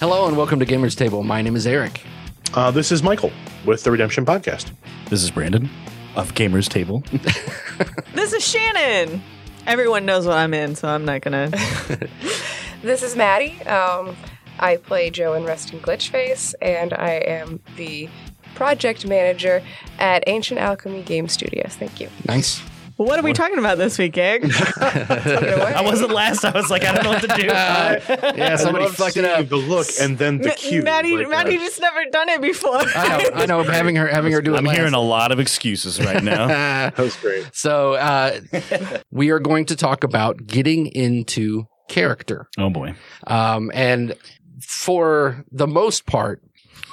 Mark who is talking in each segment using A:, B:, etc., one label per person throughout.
A: Hello and welcome to Gamers Table. My name is Eric.
B: Uh, this is Michael with the Redemption Podcast.
C: This is Brandon of Gamers Table.
D: This is Shannon. Everyone knows what I'm in, so I'm not gonna.
E: This is Maddie. Um, I play Joe in Resting Glitch Face, and I am the project manager at Ancient Alchemy Game Studios. Thank you.
A: Nice.
D: What are we talking about this week, Eric?
E: Take it away.
C: I wasn't last. I was like, I don't know what to do.
A: Yeah, somebody
B: I
A: fucked it up.
B: The look and then the cue.
D: Maddie,
B: like,
D: Maddie
B: uh,
D: just never done it before.
A: I know. I know. Having her, having her do it.
C: I'm hearing a lot of excuses right now.
B: that was great.
A: So uh, we are going to talk about getting into character,
C: oh boy.
A: um, and for the most part,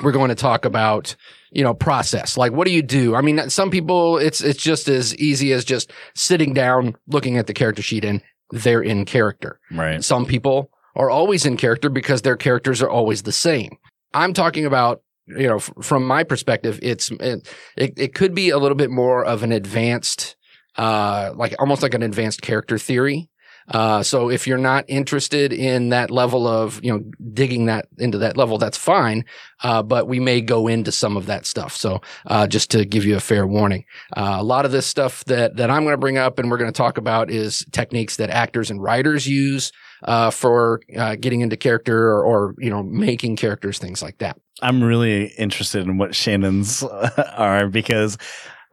A: we're going to talk about you know process. Like, what do you do? I mean, some people it's it's just as easy as just sitting down, looking at the character sheet, and they're in character.
C: Right.
A: Some people are always in character because their characters are always the same. I'm talking about, you know, f- from my perspective, it's, it, it, it could be a little bit more of an advanced, uh, like almost like an advanced character theory. Uh, so if you're not interested in that level of, you know, digging that into that level, that's fine. Uh, but we may go into some of that stuff. So, uh, just to give you a fair warning, uh, a lot of this stuff that, that I'm going to bring up and we're going to talk about is techniques that actors and writers use, uh, for, uh, getting into character or, or, you know, making characters, things like that.
C: I'm really interested in what Shannon's are because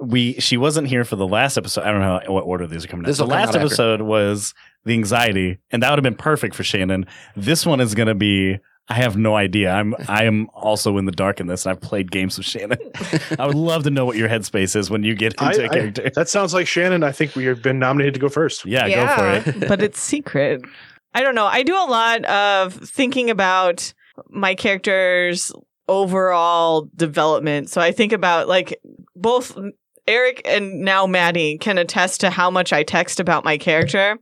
C: we she wasn't here for the last episode. I don't know what order these are coming out.
A: This
C: The last episode was the anxiety, and that would have been perfect for Shannon. This one is going to be. I have no idea. I'm I am also in the dark in this, and I've played games with Shannon. I would love to know what your headspace is when you get into a
B: I-
C: character.
B: that sounds like Shannon. I think we have been nominated to go first.
C: yeah,
E: Yeah.
C: go for it.
D: but it's secret. I don't know. I do a lot of thinking about my character's overall development. So I think about like both Eric and now Maddie can attest to how much I text about my character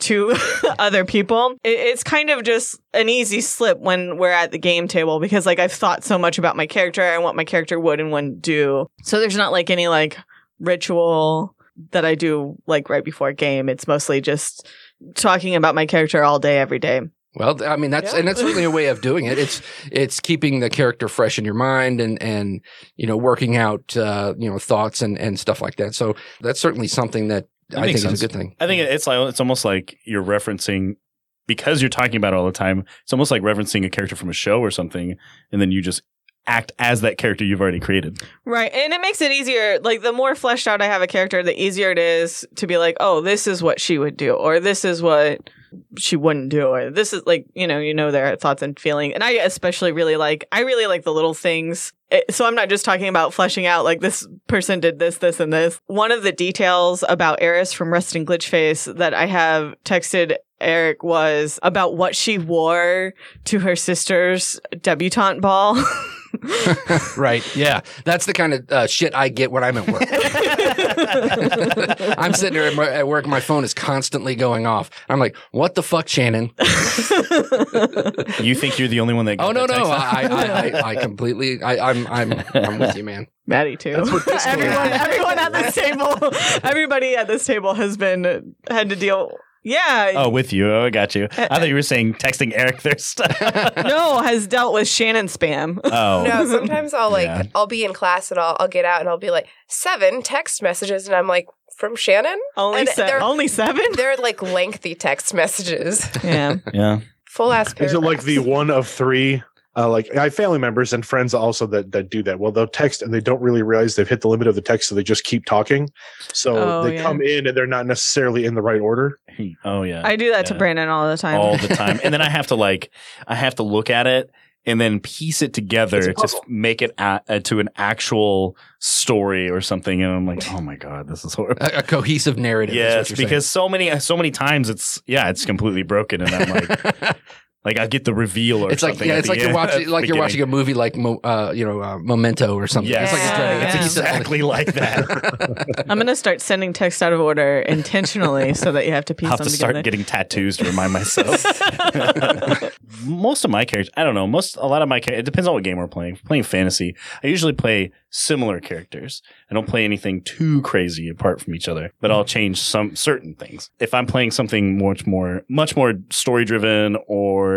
D: to other people. It, it's kind of just an easy slip when we're at the game table because like I've thought so much about my character and what my character would and wouldn't do. So there's not like any like ritual that I do like right before a game. It's mostly just talking about my character all day, every day.
A: Well, I mean that's
E: Yeah.
A: and that's certainly a way of doing it. It's it's keeping the character fresh in your mind and and you know working out uh, you know thoughts and and stuff like that. So that's certainly something that,
C: That
A: I think
C: makes
A: is a good thing.
C: I think it's like it's almost like you're referencing because you're talking about it all the time. It's almost like referencing a character from a show or something, and then you just act as that character you've already created.
D: Right. And it makes it easier. Like, the more fleshed out I have a character, the easier it is to be like, oh, this is what she would do, or this is what she wouldn't do, it. this is like, you know, you know their thoughts and feeling. And I especially really like, I really like the little things. It- so I'm not just talking about fleshing out like this person did this, this, and this. One of the details about Eris from Resting Glitch Face that I have texted Eric was about what she wore to her sister's debutante ball.
A: right. Yeah. That's the kind of uh, shit I get when I'm at work. I'm sitting here at, my, at work. My phone is constantly going off. I'm like, what the fuck, Shannon?
C: You think you're the only one that?
A: Oh no, no. I, I, I, I completely. I, I'm, I'm, I'm with you, man.
D: Maddie too. everyone, everyone at this table, everybody at this table has been had to deal. Yeah,
C: Oh, with you. Oh, I got you. I uh, thought you were saying texting Eric their stuff.
D: no, has dealt with Shannon spam.
C: Oh,
E: No, sometimes I'll like
C: Yeah.
E: I'll be in class and I'll I'll get out and I'll be like seven text messages and I'm like from Shannon.
D: Only
E: And
D: seven.
E: they're-
D: Only seven.
E: They're like lengthy text messages,
D: Yeah.
C: yeah.
E: full ass.
B: Is it like the one of three? Uh, like I have family members and friends also that that do that. Well, they'll text and they don't really realize they've hit the limit of the text, so they just keep talking. So
D: Oh,
B: they
D: yeah.
B: come in and they're not necessarily in the right order.
C: Oh, yeah.
D: I do that to Brandon all the time.
C: all the time, and then I have to like, I have to look at it and then piece it together to make it a- uh, to an actual story or something. And I'm like, oh my god, this is horrible.
A: A, a cohesive narrative. is what
C: Yes,
A: you're saying.
C: because so many so many times it's yeah, it's completely broken, and I'm like, like I get the reveal or
A: it's like
C: something.
A: yeah, it's
C: the
A: like you're watching
C: at the
A: like you're watching a movie like uh, you know uh, Memento or something.
C: Yes,
A: It's like you're trying to
D: Yeah,
A: it's
D: yeah.
C: exactly like that.
D: I'm gonna start sending text out of order intentionally so that you have to piece
C: I'll have
D: them
C: to start getting tattoos to remind myself. most of my characters, I don't know. Most a lot of my characters. It depends on what game we're playing. If we're playing fantasy, I usually play similar characters. I don't play anything too crazy apart from each other, but I'll change some certain things. If I'm playing something much more, much more story driven, or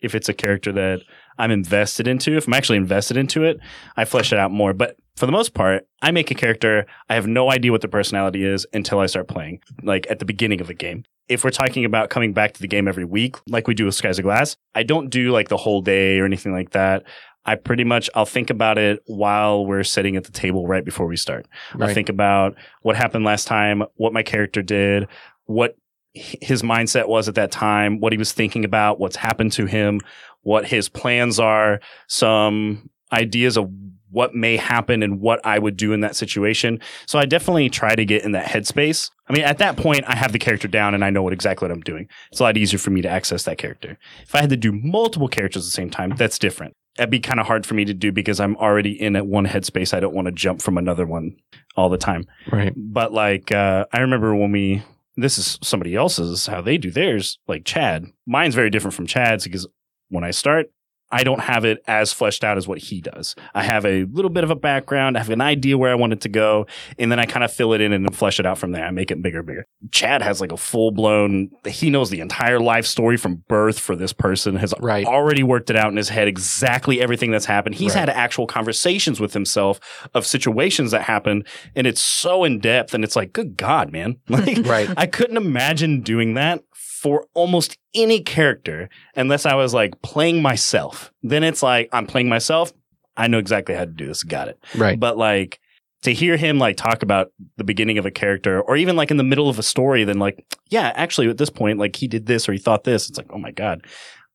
C: if it's a character that I'm invested into, if I'm actually invested into it, I flesh it out more. But for the most part, I make a character. I have no idea what the personality is until I start playing, like at the beginning of the game. If we're talking about coming back to the game every week, like we do with Skies of Glass, I don't do like the whole day or anything like that. I pretty much I'll think about it while we're sitting at the table right before we start. I'll think about what happened last time, what my character did, what his mindset was at that time, what he was thinking about, what's happened to him, what his plans are, some ideas of what may happen and what I would do in that situation. So I definitely try to get in that headspace. I mean, at that point, I have the character down and I know what exactly what I'm doing. It's a lot easier for me to access that character. If I had to do multiple characters at the same time, that's different. That'd be kind of hard for me to do because I'm already in at one headspace. I don't want to jump from another one all the time.
A: Right.
C: But like, uh, I remember when we, this is somebody else's, how they do theirs, like Chad. Mine's very different from Chad's because when I start, I don't have it as fleshed out as what he does. I have a little bit of a background. I have an idea where I want it to go. And then I kind of fill it in and flesh it out from there. I make it bigger, bigger. Chad has like a full blown, he knows the entire life story from birth for this person, has
A: Right.
C: already worked it out in his head, exactly everything that's happened. He's
A: Right.
C: had actual conversations with himself of situations that happened. And it's so in depth. And it's like, good God, man. Like,
A: Right.
C: I couldn't imagine doing that for almost any character unless I was like playing myself. Then it's like, I'm playing myself. I know exactly how to do this. Got it.
A: Right.
C: But like to hear him like talk about the beginning of a character or even like in the middle of a story, then like, yeah, actually at this point, like he did this or he thought this. It's like, oh my God.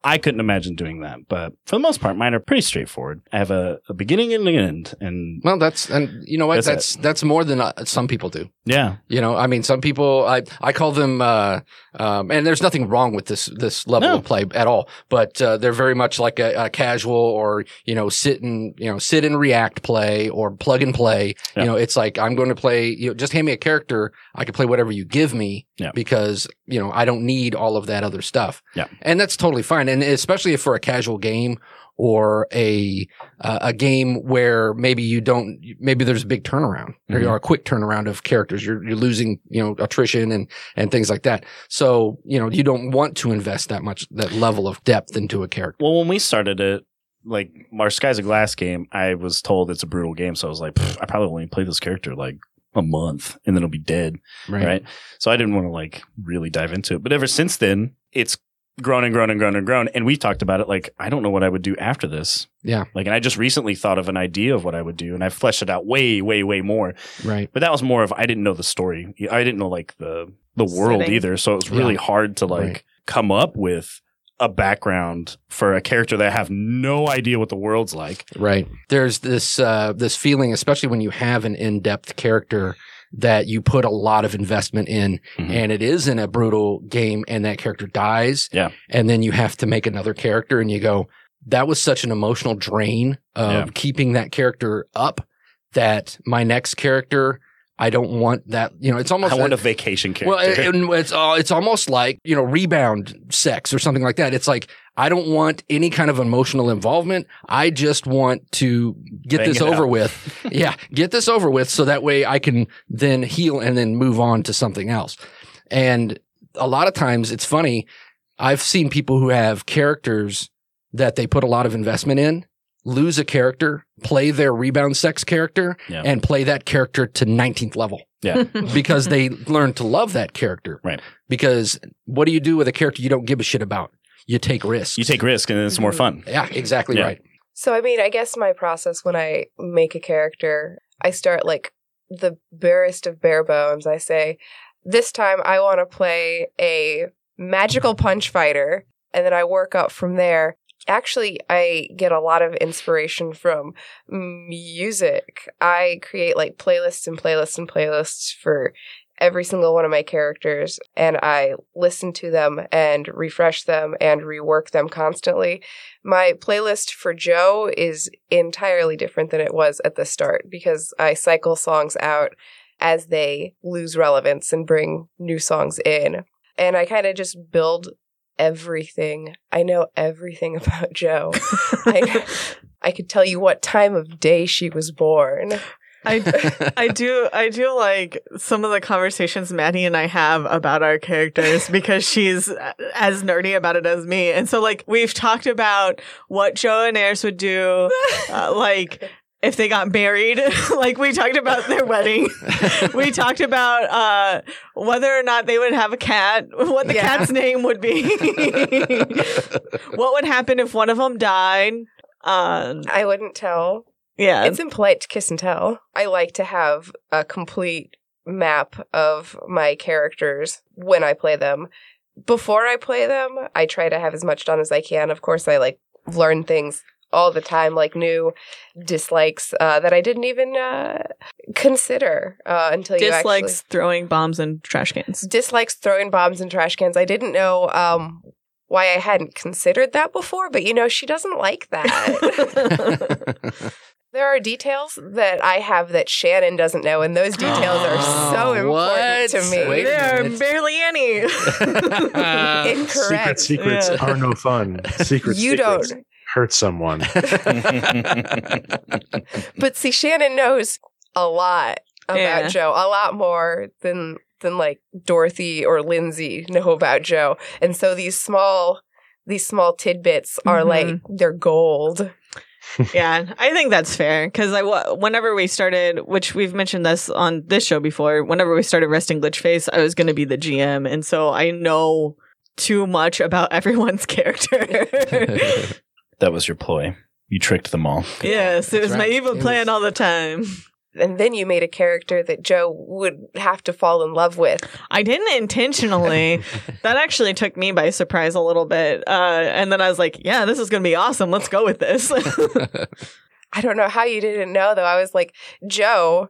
C: I couldn't imagine doing that. But for the most part, mine are pretty straightforward. I have a, a beginning and an end. And
A: Well, that's and you know what?
C: That's.
A: That's that's, more than uh, some people do.
C: yeah,
A: You know, I mean, some people I I call them, uh, um, and there's nothing wrong with this this level
C: No.
A: of play at all. But uh, they're very much like a, a casual or you know sit and you know sit and react play or plug and play.
C: Yeah.
A: You know, it's like I'm going to play. You know, just hand me a character. I can play whatever you give me
C: Yeah.
A: because you know I don't need all of that other stuff.
C: Yeah.
A: and that's totally fine. And especially if for a casual game or a uh, a game where maybe you don't maybe there's a big turnaround or,
C: Mhm.
A: or a quick turnaround of characters you're you're losing you know attrition and and things like that so you know you don't want to invest that much that level of depth into a character
C: Well, when we started it, like our Skies a Glass game, I was told it's a brutal game, so I was like, I probably only play this character like a month, and then it'll be dead, right? So I didn't want to like really dive into it. But ever since then, it's grown and grown and grown and grown. And we talked about it. Like, I don't know what I would do after this.
A: Yeah.
C: Like, and I just recently thought of an idea of what I would do, and I fleshed it out way, way, way more.
A: right
C: But that was more of I didn't know the story. I didn't know like the the world
D: Setting.
C: either. So it was really
A: Yeah.
C: hard to like
A: Right.
C: come up with a background for a character that I have no idea what the world's like.
A: right there's this uh this feeling especially when you have an in-depth character that you put a lot of investment in
C: Mhm.
A: and it is in a brutal game and that character dies
C: Yeah.
A: and then you have to make another character and you go that was such an emotional drain of
C: Yeah.
A: keeping that character up that my next character I don't want that you know it's almost
C: I want a vacation character.
A: well, it- it- it's uh, it's almost like you know rebound sex or something like that. It's like I don't want any kind of emotional involvement. I just want to get
C: Bang
A: this over
C: out.
A: with. yeah, get this over with, so that way I can then heal and then move on to something else. And a lot of times it's funny. I've seen people who have characters that they put a lot of investment in, lose a character, play their rebound sex character,
C: Yeah.
A: and play that character to 19th level
C: yeah.
A: because they learn to love that character.
C: Right.
A: Because what do you do with a character you don't give a shit about? You take risks.
C: You take risk and it's more mm-hmm. fun.
A: Yeah, exactly
C: Yeah.
A: right.
E: So I mean, I guess my process when I make a character, I start like the barest of bare bones. I say, this time I want to play a magical punch fighter, and then I work up from there. Actually, I get a lot of inspiration from music. I create like playlists and playlists and playlists for every single one of my characters, and I listen to them and refresh them and rework them constantly my playlist for Joe is entirely different than it was at the start because I cycle songs out as they lose relevance and bring new songs in. And I kind of just build everything. I know everything about Joe. I, I could tell you what time of day she was born.
D: I I do I do like some of the conversations Maddie and I have about our characters because she's as nerdy about it as me. And so like we've talked about what Joe and Eris would do uh, like if they got married, like we talked about their wedding. we talked about uh, whether or not they would have a cat, what the
E: Yeah.
D: cat's name would be, what would happen if one of them died. Um,
E: I wouldn't tell.
D: yeah,
E: It's impolite to kiss and tell. I like to have a complete map of my characters when I play them. Before I play them, I try to have as much done as I can. Of course, I like learn things all the time, like new dislikes uh, that I didn't even uh, consider uh, until you
D: dislikes throwing bombs in trash cans.
E: dislikes throwing bombs in trash cans. I didn't know um, why I hadn't considered that before, but you know, she doesn't like that. there are details that I have that Shannon doesn't know, and those details are so important
A: What?
E: to me.
A: Wait
D: there are barely any.
E: Incorrect.
B: Secret secrets
D: Yeah.
B: are no fun. Secret
E: you
B: secrets
E: don't.
B: Hurt someone.
E: But see, Shannon knows a lot about
D: Yeah.
E: Joe, a lot more than than like Dorothy or Lindsay know about Joe, and so these small these small tidbits are
D: Mhm.
E: like they're gold.
D: yeah, I think that's fair because I whenever we started, which we've mentioned this on this show before, whenever we started resting glitch face, I was going to be the GM, and so I know too much about everyone's character.
C: That was your ploy. You tricked them all.
D: yes, it was
A: That's
D: my evil
A: It
D: plan
A: was-
D: all the time.
E: And then you made a character that Joe would have to fall in love with.
D: I didn't intentionally. that actually took me by surprise a little bit. Uh, and then I was like, yeah, this is going to be awesome. Let's go with this.
E: I don't know how you didn't know though. I was like, Joe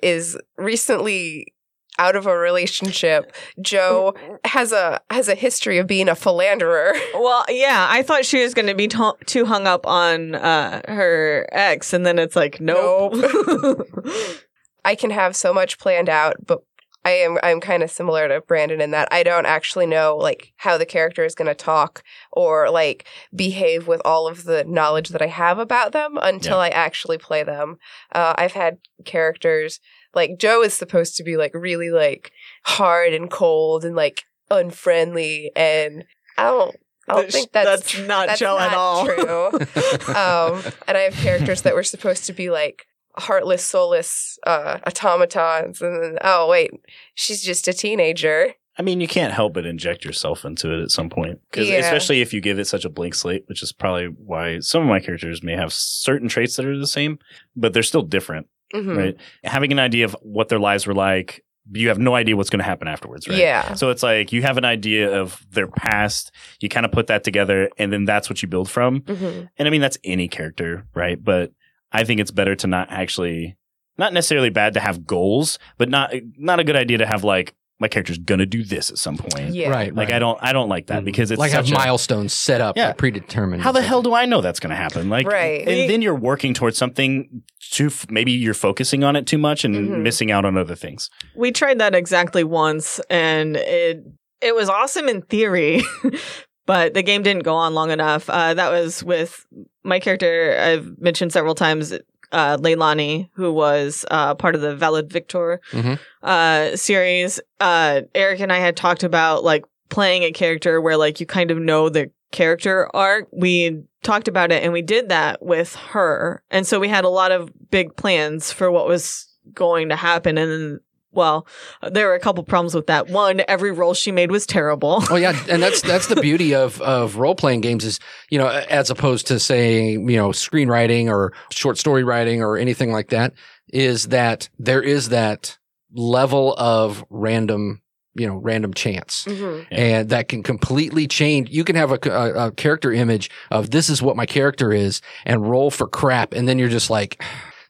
E: is recently out of a relationship. Joe has a has a history of being a philanderer.
D: well, yeah, I thought she was going to be t- too hung up on uh, her ex. And then it's like, nope.
E: I can have so much planned out, but I am I'm kind of similar to Brandon in that I don't actually know like how the character is going to talk or like behave with all of the knowledge that I have about them until
C: Yeah.
E: I actually play them. Uh, I've had characters like Joe is supposed to be like really like hard and cold and like unfriendly and I don't I don't think that's
D: That's not
E: that's
D: Joe at all.
E: true. um, and I have characters that were supposed to be like heartless, soulless uh, automatons, and then oh wait, she's just a teenager.
C: I mean, you can't help but inject yourself into it at some point. 'Cause
E: Yeah.
C: especially if you give it such a blank slate, which is probably why some of my characters may have certain traits that are the same, but they're still different,
E: Mhm.
C: right? Having an idea of what their lives were like, you have no idea what's going to happen afterwards, right?
E: Yeah,
C: So it's like you have an idea of their past, you kind of put that together, and then that's what you build from.
E: Mhm.
C: And I mean, that's any character, right? But I think it's better to not actually, not necessarily bad to have goals, but not not a good idea to have like my character's gonna do this at some point.
E: yeah.
A: Right.
C: Like
A: right.
C: I don't, I don't like that
B: Mhm.
C: because it's
A: like have
C: such a-
A: milestones set up,
C: Yeah.
A: like predetermined.
C: How the hell do I know that's going to happen? Like,
E: Right.
C: And then you're working towards something too. f- Maybe you're focusing on it too much and
E: Mhm.
C: missing out on other things.
D: we tried that exactly once and it it was awesome in theory but the game didn't go on long enough uh, that was with my character i've mentioned several times uh, Leilani, who was uh, part of the Valid Victor
A: Mhm.
D: uh, series. Uh, Eric and I had talked about like playing a character where like you kind of know the character arc. We talked about it and we did that with her. And so we had a lot of big plans for what was going to happen. And then, well, there were a couple problems with that. One, every roll she made was terrible.
A: Oh yeah, and that's that's the beauty of of role playing games is you know as opposed to saying you know screenwriting or short story writing or anything like that is that there is that level of random you know random chance
E: Mhm.
C: Yeah.
A: and that can completely change. You can have a, a, a character image of this is what my character is and roll for crap, and then you're just like.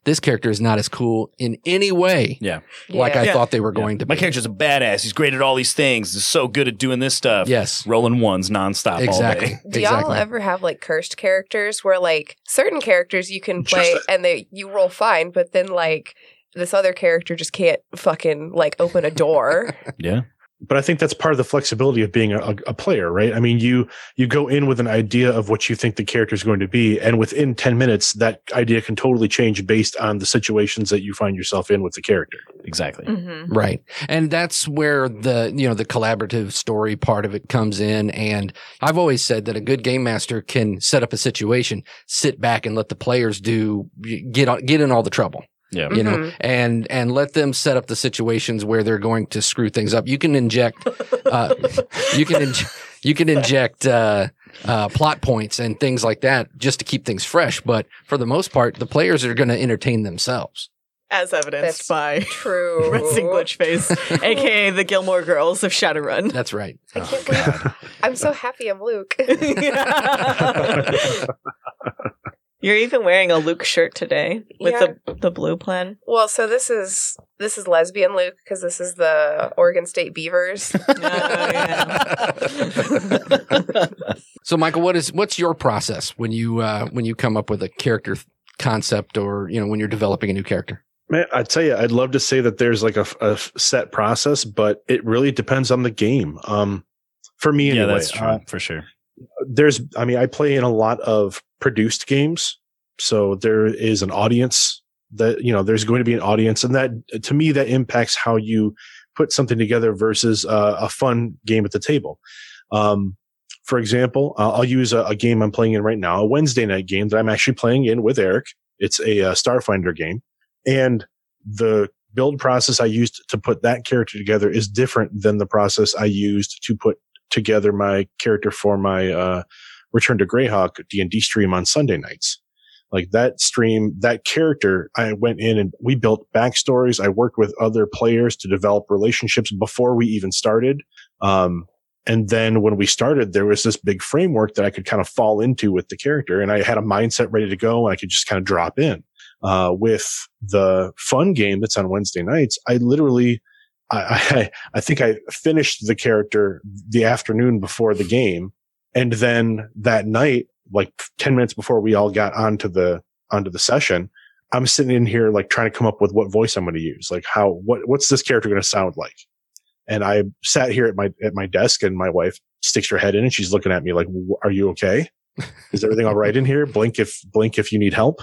A: This character is not as cool in any way
C: Yeah.
A: like I
D: Yeah.
A: thought they were going to
C: My character's a badass. He's great at all these things. He's so good at doing this stuff.
A: Yes,
C: Rolling ones nonstop
A: exactly.
C: all day.
E: Do y'all
A: exactly.
E: ever have like cursed characters where like certain characters you can play
B: Just-
E: and they you roll fine, but then like this other character just can't fucking like open a door?
C: Yeah.
B: But I think that's part of the flexibility of being a, a player, right? I mean, you you go in with an idea of what you think the character is going to be, and within ten minutes, that idea can totally change based on the situations that you find yourself in with the character.
C: Exactly.
D: Mhm.
A: Right. And that's where the, you know, the collaborative story part of it comes in. And I've always said that a good game master can set up a situation, sit back and let the players do, get on, get in all the trouble,
C: Yeah.
A: you know,
E: Mhm.
A: and, and let them set up the situations where they're going to screw things up. You can inject, uh, you can, inj- you can inject, uh, uh, plot points and things like that just to keep things fresh. But for the most part, the players are going to entertain themselves.
D: As evidenced
E: That's
D: by
E: True.
D: Resting Glitch Face, aka the Gilmore Girls of Shadowrun.
A: That's right.
E: I can't believe I'm so happy I'm Luke.
D: You're even wearing a Luke shirt today with
E: Yeah.
D: the the blue plan.
E: well, so this is this is lesbian Luke because this is the Oregon State Beavers.
A: So, Michael, what is what's your process when you uh, when you come up with a character th- concept, or you know, when you're developing a new character?
B: Man, I tell you, I'd love to say that there's like a, a set process, but it really depends on the game. Um, for me,
C: yeah,
B: anyway,
C: that's true
B: uh,
C: for sure.
B: There's, I mean, I play in a lot of produced games, so there is an audience that you know. There's going to be an audience, and that to me that impacts how you put something together versus uh, a fun game at the table. Um, for example, uh, I'll use a, a game I'm playing in right now, a Wednesday night game that I'm actually playing in with Eric. It's a, uh Starfinder game, and the build process I used to put that character together is different than the process I used to put together my character for my uh, Return to Greyhawk D and D stream on Sunday nights. Like that stream, that character, I went in and we built backstories. I worked with other players to develop relationships before we even started. Um, and then when we started, there was this big framework that I could kind of fall into with the character, and I had a mindset ready to go, and I could just kind of drop in. Uh, with the fun game that's on Wednesday nights, I literally, I, I, I think I finished the character the afternoon before the game, and then that night, like ten minutes before we all got onto the onto the session, I'm sitting in here like trying to come up with what voice I'm going to use, like how what what's this character going to sound like. And I sat here at my at my desk, and my wife sticks her head in, and she's looking at me like, "Are you okay? Is everything all right in here? Blink if blink if you need help."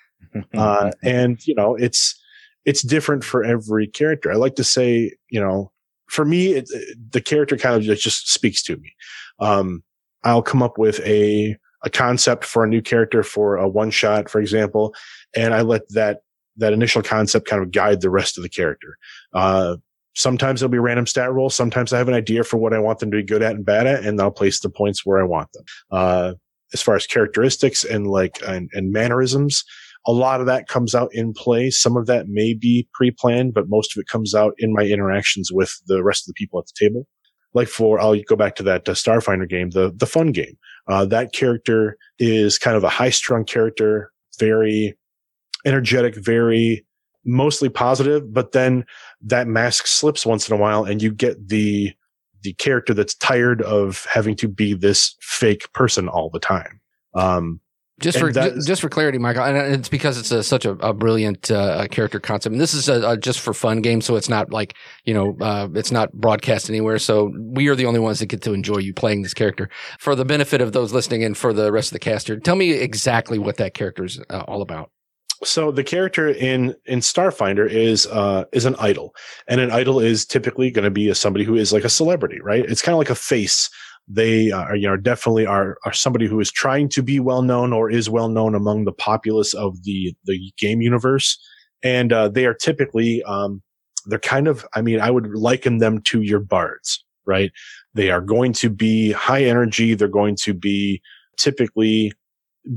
B: uh, and you know it's it's different for every character. I like to say you know for me it, the character kind of just, speaks to me. Um, i'll come up with a a concept for a new character for a one shot for example and i let that that initial concept kind of guide the rest of the character. Uh, sometimes it'll be random stat rolls. sometimes i have an idea for what i want them to be good at and bad at and i'll place the points where i want them. Uh, as far as characteristics and like and, and mannerisms a lot of that comes out in play. Some of that may be pre-planned, but most of it comes out in my interactions with the rest of the people at the table. Like for, I'll go back to that uh, Starfinder game, the, the fun game. Uh, that character is kind of a high strung character, very energetic, very mostly positive, but then that mask slips once in a while and you get the, the character that's tired of having to be this fake person all the time. Um,
A: Just
B: And
A: for
B: that
A: just for clarity, Michael, and it's because it's a, such a, a brilliant uh, character concept. And this is a, a just for fun game, so it's not like you know, uh, it's not broadcast anywhere. So we are the only ones that get to enjoy you playing this character. For the benefit of those listening and for the rest of the caster, tell me exactly what that character is uh, all about.
B: so the character in in Starfinder is uh is an idol, and an idol is typically going to be a, somebody who is like a celebrity, right? It's kind of like a face. They are you know definitely are are somebody who is trying to be well known or is well known among the populace of the the game universe, and uh, they are typically um they're kind of I mean I would liken them to your bards, right? They are going to be high energy. They're going to be typically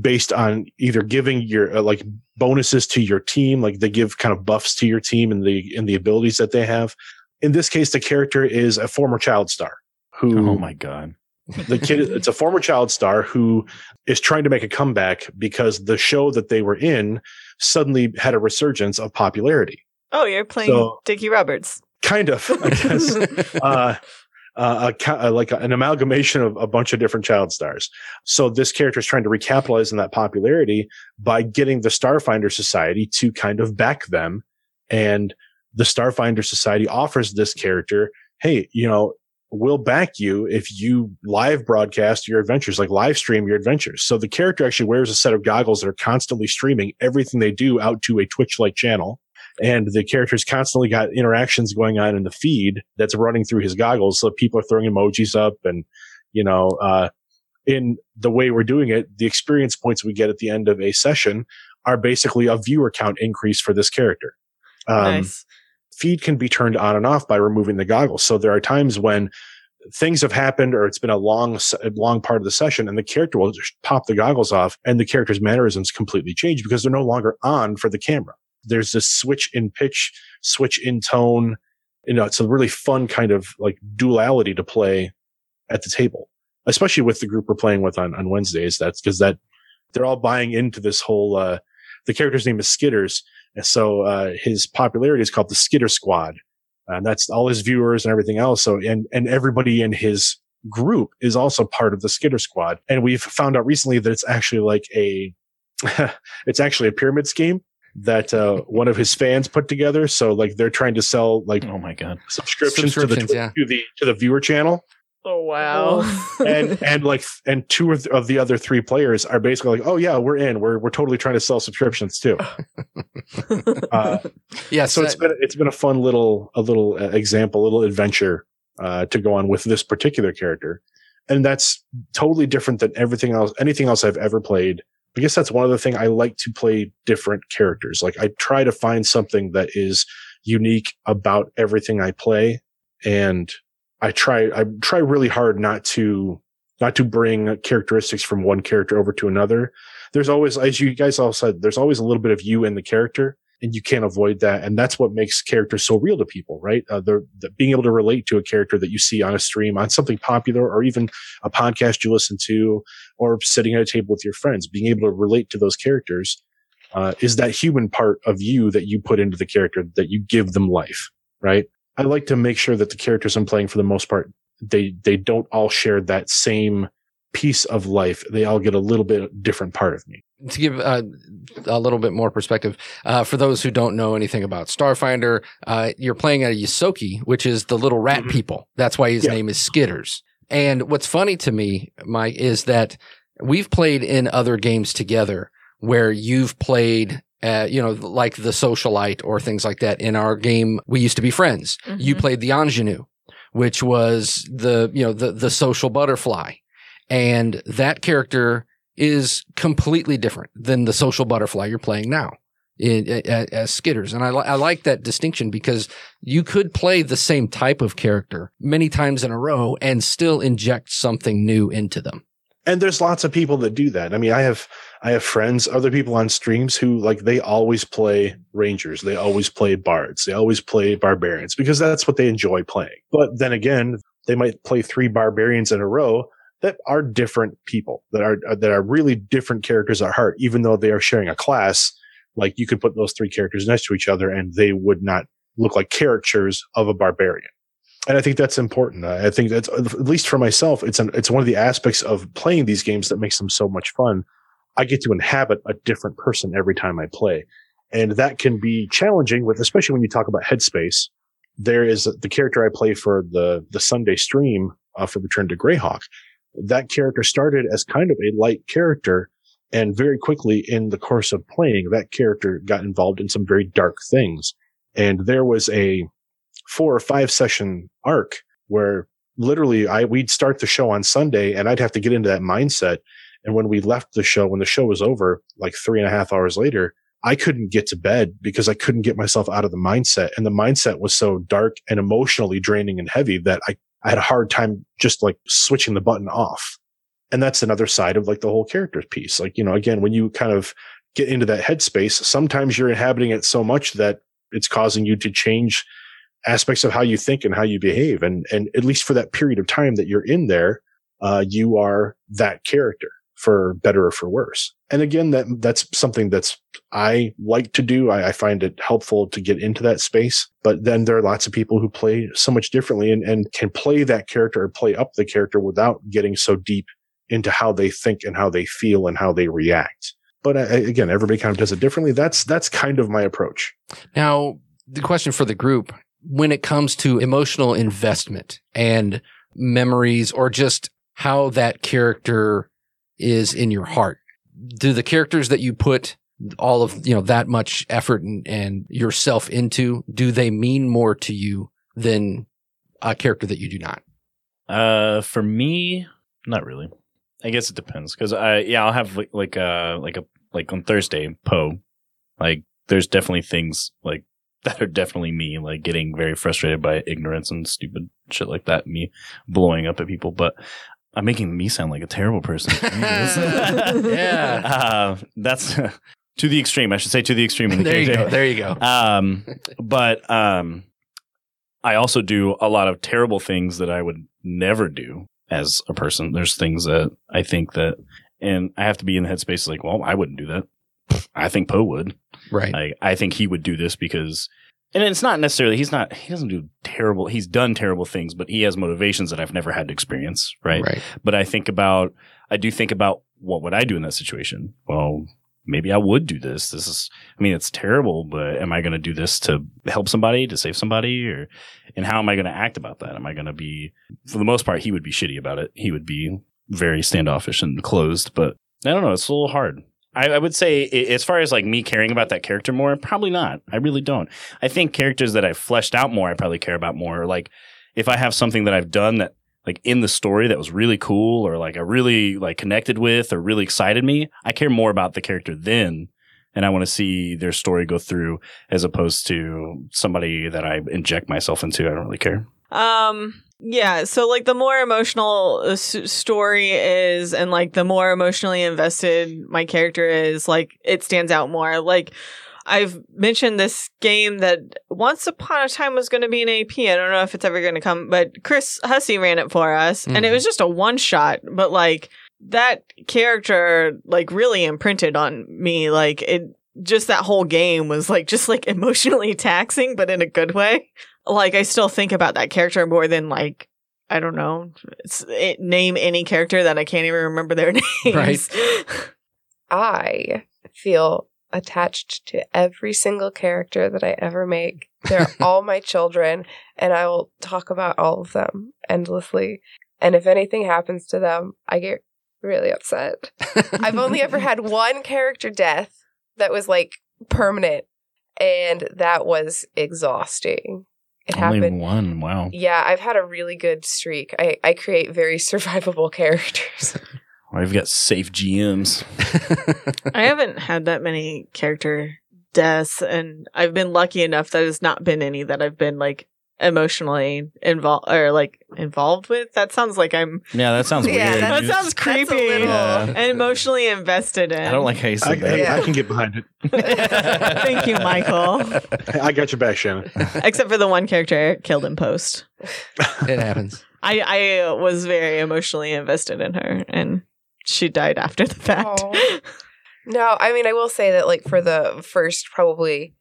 B: based on either giving your uh, like bonuses to your team, like they give kind of buffs to your team and the and the abilities that they have. In this case, the character is a former child star who
C: oh my god.
B: the kid it's a former child star who is trying to make a comeback because the show that they were in suddenly had a resurgence of popularity.
D: Oh, you're playing
B: So-
D: Dickie Roberts.
B: Kind of, I guess. uh, uh, a, ca- uh, like an amalgamation of a bunch of different child stars. So this character is trying to recapitalize on that popularity by getting the Starfinder Society to kind of back them. And the Starfinder Society offers this character hey, you know, we'll back you if you live broadcast your adventures, like live stream your adventures. So the character actually wears a set of goggles that are constantly streaming everything they do out to a Twitch like channel. And the character's constantly got interactions going on in the feed that's running through his goggles. So people are throwing emojis up and, you know, uh, in the way we're doing it, the experience points we get at the end of a session are basically a viewer count increase for this character. Um,
D: nice.
B: Feed can be turned on and off by removing the goggles. So there are times when things have happened or it's been a long, long part of the session and the character will just pop the goggles off and the character's mannerisms completely change because they're no longer on for the camera. There's this switch in pitch, switch in tone. You know, it's a really fun kind of like duality to play at the table, especially with the group we're playing with on, on Wednesdays. That's because that they're all buying into this whole, uh, the character's name is Skitters. And so, uh, his popularity is called the Skitter Squad. And that's all his viewers and everything else. So, and, and everybody in his group is also part of the Skitter Squad. And we've found out recently that it's actually like a, it's actually a pyramid scheme that, uh, one of his fans put together. So like they're trying to sell like
C: Oh my god.
B: subscriptions, to the,
A: yeah.
B: to the, to the viewer channel.
D: Oh wow.
B: and and like and two of the, of the other three players are basically like, oh yeah, we're in. We're we're totally trying to sell subscriptions too. Uh,
A: Yeah,
B: so it's been it's been a fun little a little uh, example, a little adventure uh, to go on with this particular character, and that's totally different than everything else, anything else I've ever played. I guess that's one other thing I like to play different characters. Like I try to find something that is unique about everything I play, and I try I try really hard not to not to bring characteristics from one character over to another. There's always, as you guys all said, there's always a little bit of you in the character and you can't avoid that. And that's what makes characters so real to people, right? Uh, they're, the, being able to relate to a character that you see on a stream, on something popular, or even a podcast you listen to, or sitting at a table with your friends, being able to relate to those characters, uh, is that human part of you that you put into the character that you give them life, right? I like to make sure that the characters I'm playing for the most part, they, they don't all share that same piece of life. They all get a little bit different part of me.
A: to give uh, a little bit more perspective, uh, for those who don't know anything about Starfinder, uh, you're playing a Ysoki, which is the little rat
B: Mhm.
A: people. That's why his
B: Yeah.
A: name is Skitters. And what's funny to me, Mike, is that we've played in other games together where you've played, uh, you know, like the socialite or things like that. In our game, we used to be friends. You
D: Mhm.
A: played the ingenue, which was the, you know, the, the social butterfly. And that character is completely different than the social butterfly you're playing now in, as, as Skitters. And I, li- I like that distinction because you could play the same type of character many times in a row and still inject something new into them.
B: And there's lots of people that do that. I mean, I have, I have friends, other people on streams who like, they always play rangers. They always play bards. They always play barbarians because that's what they enjoy playing. But then again, they might play three barbarians in a row that are different people that are, that are really different characters at heart, even though they are sharing a class. Like you could put those three characters next to each other and they would not look like caricatures of a barbarian. And I think that's important. Uh, I think that's at least for myself, it's an, it's one of the aspects of playing these games that makes them so much fun. I get to inhabit a different person every time I play. And that can be challenging with, especially when you talk about headspace. There is the character I play for the, the Sunday stream uh, for Return to Greyhawk. That character started as kind of a light character. And very quickly in the course of playing, that character got involved in some very dark things. And there was a four or five session arc where literally I, we'd start the show on Sunday and I'd have to get into that mindset. And when we left the show, when the show was over, like three and a half hours later, I couldn't get to bed because I couldn't get myself out of the mindset. And the mindset was so dark and emotionally draining and heavy that I, I had a hard time just like switching the button off. And that's another side of like the whole character piece. Like, you know, again, when you kind of get into that headspace, sometimes you're inhabiting it so much that it's causing you to change aspects of how you think and how you behave. And, and at least for that period of time that you're in there, uh, you are that character for better or for worse. And again, that, that's something that's I like to do. I, I find it helpful to get into that space, but then there are lots of people who play so much differently and, and can play that character or play up the character without getting so deep into how they think and how they feel and how they react. But uh, again, everybody kind of does it differently. That's, that's kind of my approach.
A: Now, the question for the group when it comes to emotional investment and memories or just how that character is in your heart. Do the characters that you put all of, you know, that much effort and, and yourself into, do they mean more to you than a character that you do not?
C: Uh, for me, not really. I guess it depends because I yeah I'll have like like uh like a like on Thursday Poe, like there's definitely things like that are definitely me like getting very frustrated by ignorance and stupid shit like that, me blowing up at people, but. I'm making me sound like a terrible person.
A: Yeah.
C: uh, that's to the extreme. I should say to the extreme. in the
A: there you go. There you go.
C: Um, but um, I also do a lot of terrible things that I would never do as a person. There's things that I think that, and I have to be in the headspace like, well, I wouldn't do that. I think Poe would.
A: Right.
C: I, I think he would do this because, and it's not necessarily, he's not, he doesn't do terrible, he's done terrible things, but he has motivations that I've never had to experience. Right.
A: Right.
C: But I think about, I do think about what would I do in that situation? Well, maybe I would do this. This is, I mean, it's terrible, but am I going to do this to help somebody, to save somebody? Or, and how am I going to act about that? Am I going to be, for the most part, he would be shitty about it. He would be very standoffish and closed, but I don't know. It's a little hard. I, I would say, as far as like me caring about that character more, probably not. I really don't. I think characters that I've fleshed out more, I probably care about more. Like if I have something that I've done that like in the story that was really cool or like I really like connected with or really excited me, I care more about the character then. And I want to see their story go through as opposed to somebody that I inject myself into. I don't really care.
D: Um yeah, so like the more emotional a s- story is and like the more emotionally invested my character is, like it stands out more. Like I've mentioned this game that once upon a time was going to be an AP. I don't know if it's ever going to come, but Chris Hussey ran it for us and it
A: Mhm.
D: was just a one shot, but like that character like really imprinted on me. Like it just that whole game was like just like emotionally taxing, but in a good way like I still think about that character more than like I don't know it's, it, eh, name any character that I can't even remember their names.
A: Right.
E: I feel attached to every single character that I ever make. They're all my children, and I will talk about all of them endlessly. And if anything happens to them, I get really upset. I've only ever had one character death that was like permanent, and that was exhausting. It
C: Only
E: happened.
C: one. Wow.
E: Yeah, I've had a really good streak. I, I create very survivable characters.
C: Or you've got safe GMs.
D: I haven't had that many character deaths, and I've been lucky enough that it's not been any that I've been like emotionally involved or like involved with. That sounds like I'm
C: Yeah, that sounds
E: Yeah,
D: that
C: You
D: sounds creepy
E: little-
C: Yeah.
D: and emotionally invested in.
C: I don't like how you
B: I,
C: that.
B: hey, I can get behind it.
D: Thank you, Michael.
B: I got your back, Shannon.
D: Except for the one character Eric killed in post.
A: it happens.
D: I I was very emotionally invested in her, and she died after the fact.
E: Aw. No, I mean, I will say that, like, for the first, probably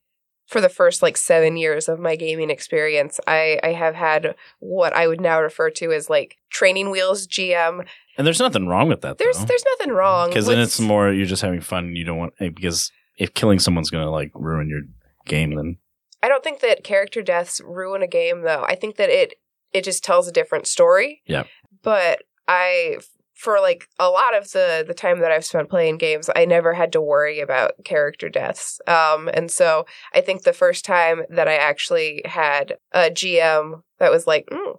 E: for the first like seven years of my gaming experience, I, I have had what I would now refer to as like training wheels GM.
C: And there's nothing wrong with that,
E: There's
C: though.
E: there's nothing wrong
C: Because then it's more you're just having fun. You don't want eh, because if killing someone's gonna like ruin your game, then
E: I don't think that character deaths ruin a game though. I think that it it just tells a different story.
C: Yeah.
E: But I for like a lot of the the time that I've spent playing games, I never had to worry about character deaths. Um and so I think the first time that I actually had a GM that was like, mm,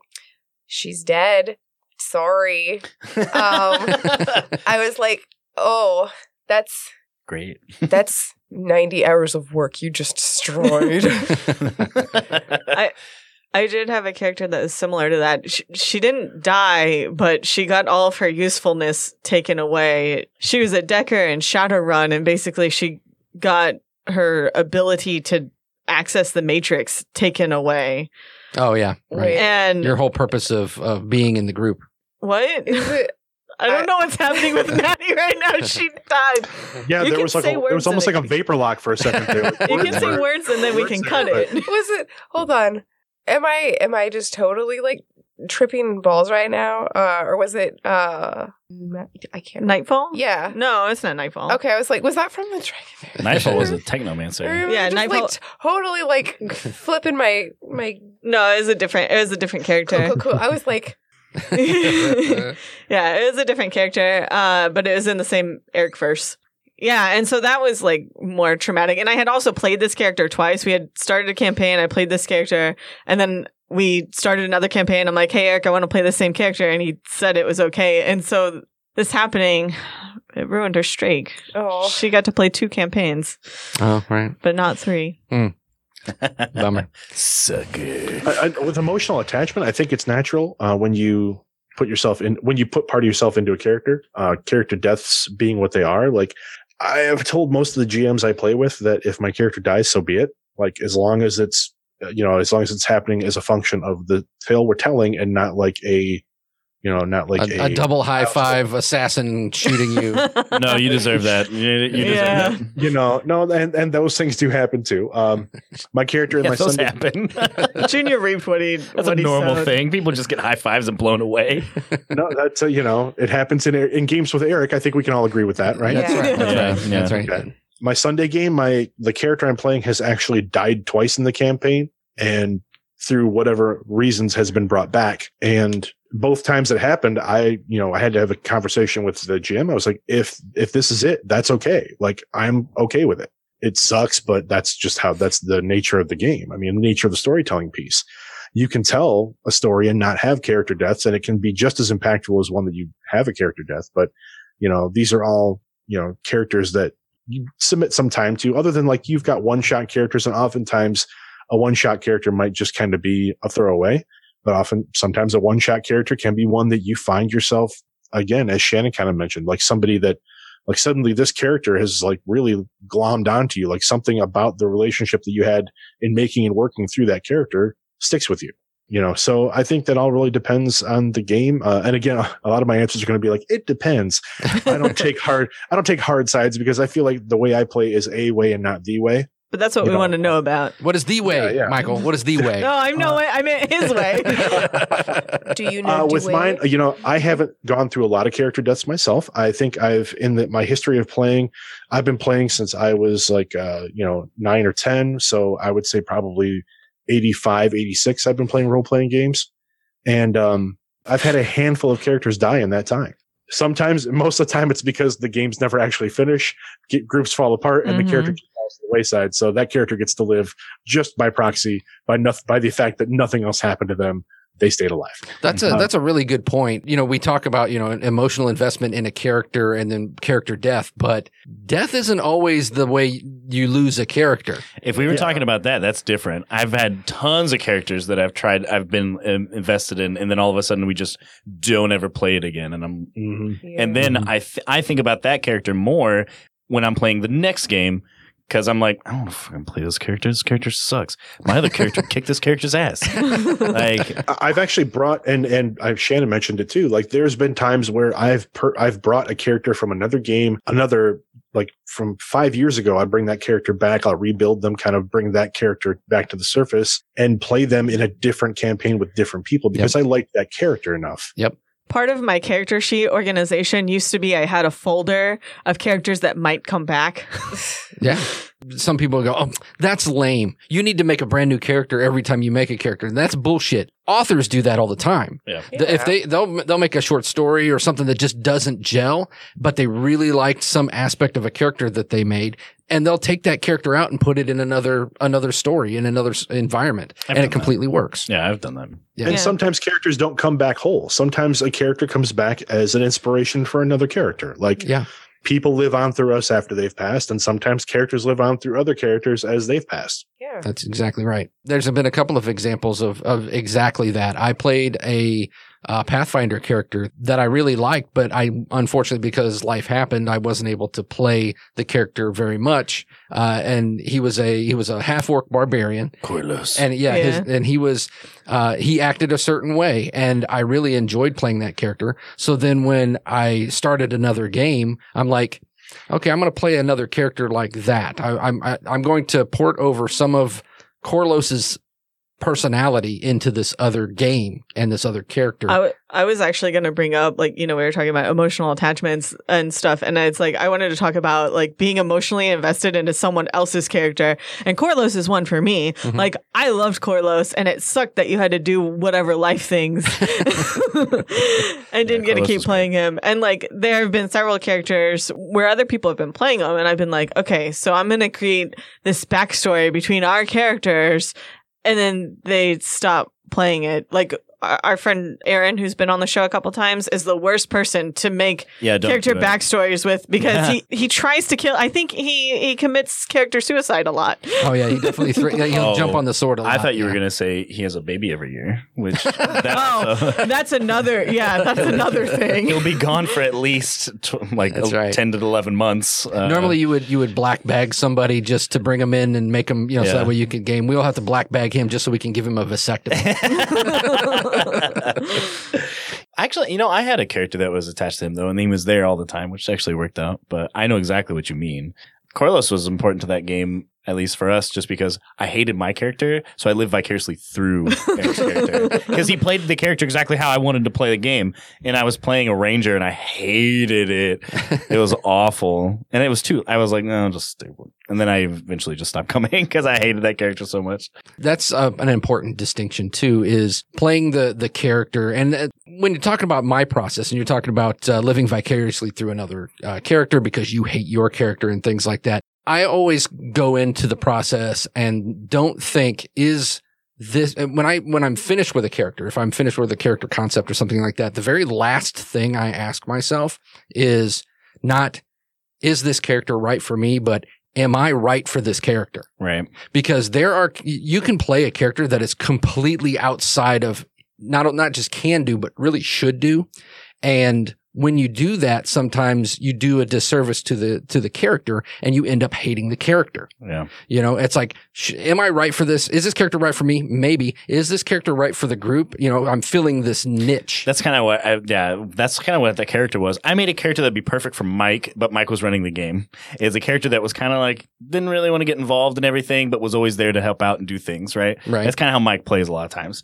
E: she's dead. Sorry. Um, I was like, "Oh, that's
C: great.
E: that's 90 hours of work you just destroyed."
D: I did have a character that was similar to that. She, she didn't die, but she got all of her usefulness taken away. She was a Decker in Shadowrun, and basically she got her ability to access the Matrix taken away.
A: Oh yeah, right.
D: And
A: Your whole purpose of of being in the group.
D: what?
E: Is it
D: I don't
E: I-
D: know what's happening with Maddie right now. She died.
B: Yeah,
D: You
B: there
D: can
B: was like
D: say
B: a,
D: words
B: it was almost
D: and
B: like a vapor lock for a second there.
D: You can say words and then we can cut
B: but-
D: it.
E: was it hold on am i am i just totally like tripping balls right now, uh, or was it? Uh, I can't.
D: Nightfall?
E: Yeah.
D: No, it's not Nightfall.
E: Okay, I was like, was that from the Dragon?
C: Nightfall was a
E: Or
C: technomancer.
D: Yeah,
E: just,
D: Nightfall-
E: Like, totally like flipping my my
D: No, it was a different. It was a different
E: cool,
D: character.
E: cool, cool. I was like,
D: yeah, it was a different character, uh, but it was in the same Eric verse. Yeah, and so that was like more traumatic. And I had also played this character twice. We had started a campaign, I played this character, and then we started another campaign. I'm like, hey, Eric, I want to play the same character. And he said it was okay. And so this happening, it ruined her streak.
E: oh,
D: She got to play two campaigns,
A: oh, right.
D: but not three.
A: Bummer.
C: Sucker.
B: I, I, with emotional attachment, I think it's natural uh, when you put yourself in when you put part of yourself into a character. Uh, character deaths being what they are, like I have told most of the GMs I play with that if my character dies, so be it. Like as long as it's uh, you know as long as it's happening as a function of the tale we're telling and not like a you know not like
A: a, a double high five assassin shooting you.
C: No, you deserve that. You, you deserve
D: Yeah.
C: that.
B: you know no and and those things do happen too. Um, my character in
C: Yeah,
B: my
C: those
B: Sunday
C: happen.
D: Junior reaped what he.
C: That's a
D: he
C: normal
D: sowed.
C: thing. People just get high fives and blown away.
B: no that's uh, you know it happens in in games with Eric. I think we can all agree with that, right?
A: That's
E: Yeah.
A: right. That's
C: Yeah,
A: right.
C: yeah.
A: That's right.
B: Okay. my Sunday game, my the character I'm playing has actually died twice in the campaign, and through whatever reasons has been brought back. And both times it happened, I you know I had to have a conversation with the GM. I was like, if if this is it, that's okay. Like I'm okay with it. It sucks, but that's just how that's the nature of the game. I mean, the nature of the storytelling piece. You can tell a story and not have character deaths, and it can be just as impactful as one that you have a character death. But you know, these are all you know characters that you submit some time to other than like you've got one shot characters and oftentimes a one shot character might just kind of be a throwaway but often sometimes a one shot character can be one that you find yourself again as shannon kind of mentioned like somebody that like suddenly this character has like really glommed onto you like something about the relationship that you had in making and working through that character sticks with you you know so i think that all really depends on the game uh, and again a lot of my answers are going to be like it depends I don't take hard. I don't take hard sides because I feel like the way I play is a way and not the way.
D: But that's what
B: You
D: we
B: know.
D: want to know about.
A: What is the way,
B: Yeah, yeah.
A: Michael? What is the way?
D: No, I'm no way. I meant his way.
E: do you know?
B: Uh, with
E: Dwayne?
B: mine, you know, I haven't gone through a lot of character deaths myself. I think I've in the, my history of playing, I've been playing since I was like, uh, you know, nine or ten. So I would say probably 85, 86. I've been playing role playing games, and um, I've had a handful of characters die in that time. Sometimes, most of the time, it's because the games never actually finish. Get, groups fall apart, and
D: Mhm.
B: the character just falls to the wayside. So that character gets to live just by proxy, by noth- by the fact that nothing else happened to them. They stayed alive.
A: That's a
B: Uh,
A: that's a really good point. You know, we talk about you know an emotional investment in a character and then character death, but death isn't always the way you lose a character.
C: If we were
B: Yeah.
C: talking about that, that's different. I've had tons of characters that I've tried, I've been um, invested in, and then all of a sudden we just don't ever play it again. And I'm,
E: Yeah.
C: and then. I, th- I think about that character more when I'm playing the next game because I'm like, I don't want to fucking play this character. This character sucks. My other character kicked this character's ass. Like,
B: I- I've actually brought and and I've Shannon mentioned it too. Like there's been times where I've per, I've brought a character from another game, another like from five years ago. I bring that character back. I'll rebuild them, kind of bring that character back to the surface and play them in a different campaign with different people because I like that character enough. Yep.
D: Part of my character sheet organization used to be I had a folder of characters that might come back.
A: Yeah. Some people go, "Oh, that's lame. You need to make a brand new character every time you make a character." And that's bullshit. Authors do that all the time.
C: yeah.
A: The- If they they'll they'll make a short story or something that just doesn't gel, but they really liked some aspect of a character that they made, and they'll take that character out and put it in another another story in another environment,
C: I've
A: and
C: done
A: it
C: that.
A: completely works.
C: Yeah, I've done that.
A: Yeah.
B: And
D: Yeah.
B: sometimes characters don't come back whole. Sometimes a character comes back as an inspiration for another character. Like
A: Yeah.
B: People live on through us after they've passed, and sometimes characters live on through other characters as they've passed.
E: yeah.
A: That's exactly right. There's been a couple of examples of, of exactly that. I played a uh, Pathfinder character that I really liked, but I unfortunately because life happened, I wasn't able to play the character very much. Uh, and he was a he was a half orc barbarian,
C: Corless.
A: and yeah, His, and he was uh, he acted a certain way, and I really enjoyed playing that character. So then when I started another game, I'm like, okay, I'm going to play another character like that. I, I'm I, I'm going to port over some of Corlos's personality into this other game and this other character.
D: I, w- I was actually going to bring up, like, you know, we were talking about emotional attachments and stuff. And it's like, I wanted to talk about, like, being emotionally invested into someone else's character. And Corlos is one for me.
A: Mhm.
D: Like, I loved Corlos, and it sucked that you had to do whatever life things and didn't get to keep
C: was
D: playing him. And, like, there have been several characters where other people have been playing them. And I've been like, okay, so I'm going to create this backstory between our characters and then they stop playing it. Like our, our friend Aaron, who's been on the show a couple times, is the worst person to make
C: Yeah,
D: character
C: do
D: backstories with because he, he tries to kill. I think he he commits character suicide a lot.
A: oh yeah, he definitely thre- yeah, he'll
C: Oh,
A: jump on the sword a lot.
C: I thought you were gonna say he has a baby every year, which
D: Oh,
C: that's,
D: that's another. Yeah, that's another thing.
C: he'll be gone for at least tw- like
A: That's right.
C: ten to eleven months. Uh,
A: Normally, you would you would black bag somebody just to bring him in and make him, you know, so that way you can game. We'll have to black bag him just so we can give him a vasectomy.
C: Actually, you know, I had a character that was attached to him though, and he was there all the time, which actually worked out. But I know exactly what you mean. Corliss was important to that game, at least for us, just because I hated my character, so I lived vicariously through Eric's character because he played the character exactly how I wanted to play the game, and I was playing a ranger, and I hated it. It was awful, and it was too. I was like, no, just stay. with-" And then I eventually just stopped coming because I hated that character so much.
A: That's uh, an important distinction too. Is playing the the character, and uh, when you're talking about my process, and you're talking about uh, living vicariously through another uh, character because you hate your character and things like that. I always go into the process and don't think is this when I when I'm finished with a character, if I'm finished with a character concept or something like that, the very last thing I ask myself is not is this character right for me, but am I right for this character?
C: Right.
A: because there are you can play a character that is completely outside of not not just can do but really should do and when you do that sometimes you do a disservice to the to the character and you end up hating the character
C: Yeah.
A: you know it's like sh- am i right for this is this character right for me maybe is this character right for the group you know i'm filling this niche
C: That's kind of what, I, yeah, that's kind of what that character was. I made a character that'd be perfect for Mike, but Mike was running the game. Is a character that was kind of like didn't really want to get involved in everything, but was always there to help out and do things. Right.
A: right
C: That's kind of how Mike plays a lot of times,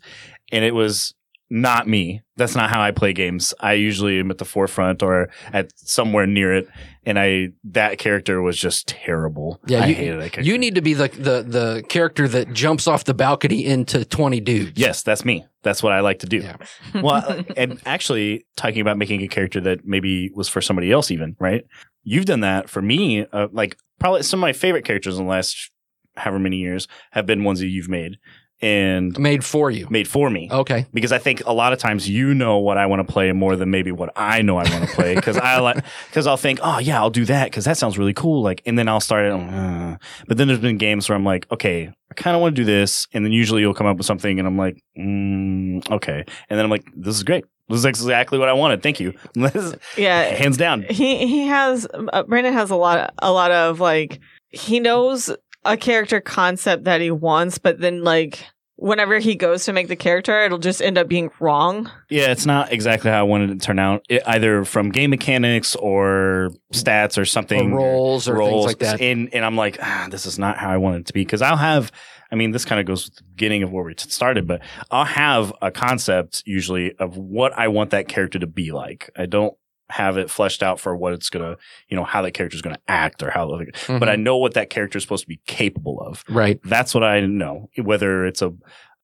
C: and it was not me. That's not how I play games. I usually am at the forefront or at somewhere near it, and I that character was just terrible.
A: Yeah,
C: I
A: you-
C: hated that character.
A: you need to be the, the the character that jumps off the balcony into 20 dudes
C: Yes, that's me. That's what I like to do.
A: Yeah.
C: well, and actually, talking about making a character that maybe was for somebody else, even right? You've done that for me. Uh, like probably some of my favorite characters in the last however many years have been ones that you've made and
A: made for you
C: made for me.
A: okay
C: Because I think a lot of times you know what I want to play more than maybe what I know I want to play. Because I like, because I'll think, oh yeah, I'll do that because that sounds really cool. Like, and then I'll start it. Uh, but then there's been games where I'm like, okay, I kind of want to do this, and then usually you'll come up with something, and I'm like, mm, okay, and then I'm like, this is great. This is exactly what I wanted. Thank you.
D: Yeah,
C: hands down.
D: he he has uh, Brandon has a lot a lot of like he knows a character concept that he wants, but then like whenever he goes to make the character, it'll just end up being wrong.
C: Yeah, it's not exactly how I wanted it to turn out. It, either from game mechanics or stats or
A: or
C: something.
A: roles or things
C: roles
A: like that
C: And and I'm like, ah, this is not how I want it to be because I'll have. I mean, this kind of goes with the beginning of where we t- started, but I'll have a concept usually of what I want that character to be like. I don't have it fleshed out for what it's gonna, you know, how that character is gonna act or how.
A: Mhm.
C: But I know what that character is supposed to be capable of.
A: right
C: That's what I know. Whether it's a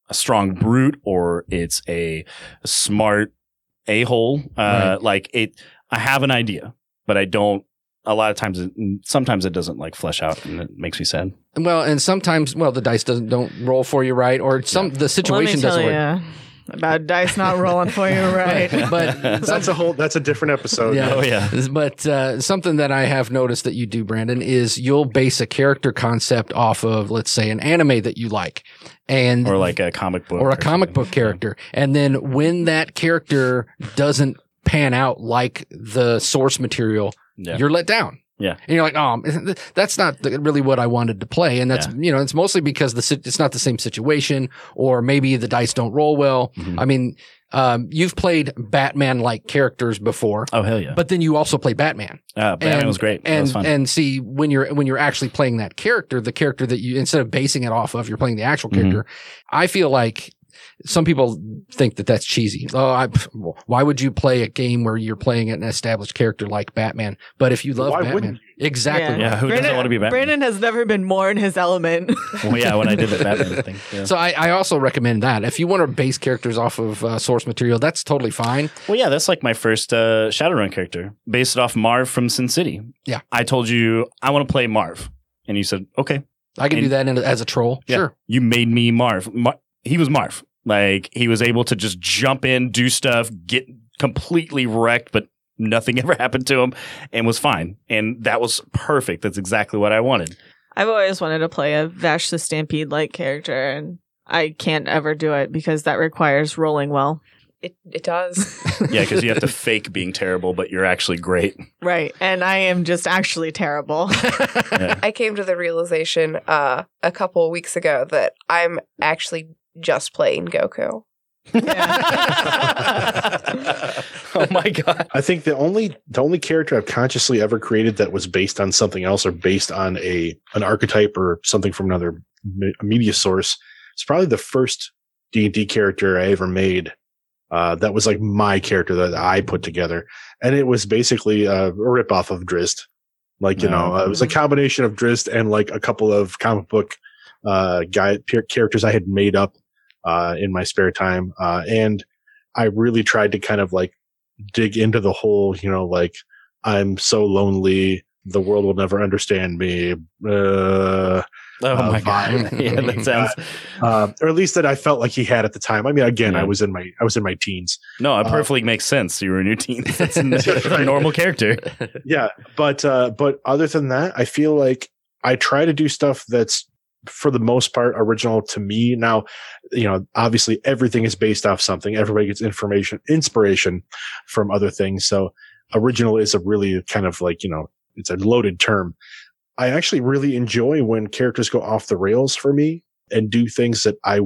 C: a strong brute or it's a smart a hole, uh, like it. I have an idea, but I don't. A lot of times, it, sometimes it doesn't like flesh out, and it makes me sad.
A: Well, and sometimes, well, the dice doesn't don't roll for you right, or some the situation
D: Let me
A: doesn't work.
D: you about dice not rolling for you right.
A: But
B: That's a whole. That's a different episode.
A: Yeah.
C: Oh yeah,
A: But uh, something that I have noticed that you do, Brandon, is you'll base a character concept off of, let's say, an anime that you like, and
C: or like a comic book,
A: or a comic book character, and then when that character doesn't pan out like the source material,
C: Yeah.
A: you're let down.
C: Yeah.
A: and you're like, oh, that's not really what I wanted to play, and that's you know, it's mostly because the it's not the same situation, or maybe the dice don't roll well.
C: Mhm.
A: I mean, um, you've played Batman-like characters before,
C: Oh hell yeah!
A: but then you also play Batman.
C: uh, Batman
A: and-
C: was great. that was
A: And and see when you're when you're actually playing that character, the character that you instead of basing it off of, you're playing the actual
C: Mhm.
A: character. I feel like some people think that that's cheesy. Oh, I, why would you play a game where you're playing an established character like Batman? But if you love
B: Why
A: Batman,
B: wouldn't
A: exactly.
C: Yeah, who doesn't
D: Brandon-
C: want to be Batman?
D: Brandon has never been more in his element.
C: well, yeah, when I did the Batman thing. Yeah.
A: So I, I also recommend that if you want to base characters off of uh, source material, that's totally fine.
C: Well, yeah, that's like my first uh, Shadowrun character, based off Marv from Sin City.
A: Yeah.
C: I told you I want to play Marv, and you said okay.
A: I can
C: And-
A: do that in, as a troll.
C: Yeah.
A: Sure.
C: You made me Marv. Mar- he was Marv. Like he was able to just jump in, do stuff, get completely wrecked, but nothing ever happened to him, and was fine. And that was perfect. That's exactly what I wanted.
D: I've always wanted to play a Vash the Stampede like character, and I can't ever do it because that requires rolling well.
E: It it does.
C: Yeah, because you have to fake being terrible, but you're actually great.
D: Right. And I am just actually terrible.
C: Yeah.
E: I came to the realization uh, a couple of weeks ago that I'm actually just playing Goku.
C: oh my god.
B: I think the only the only character I've consciously ever created that was based on something else or based on a an archetype or something from another me- media source is probably the first D and D character I ever made. Uh, that was like my character that I put together, and it was basically a, a rip off of Drizzt. Like you know, uh, it was a combination of Drizzt and like a couple of comic book uh, guy characters I had made up uh, in my spare time, uh, and I really tried to kind of like dig into the whole, you know, like I'm so lonely, the world will never understand me, uh,
C: Oh
B: Uh,
C: my god. yeah, that sounds.
B: uh, or at least that I felt like he had at the time. I mean, again, I was in my I was in my teens,
C: No, it
B: Uh,
C: perfectly makes sense. You were in your teens. That's a normal character.
B: yeah. But uh, but other than that, I feel like I try to do stuff that's for the most part original to me. Now, you know, obviously everything is based off something. Everybody gets information, inspiration from other things. So original is a really kind of like, you know, it's a loaded term. I actually really enjoy when characters go off the rails for me and do things that I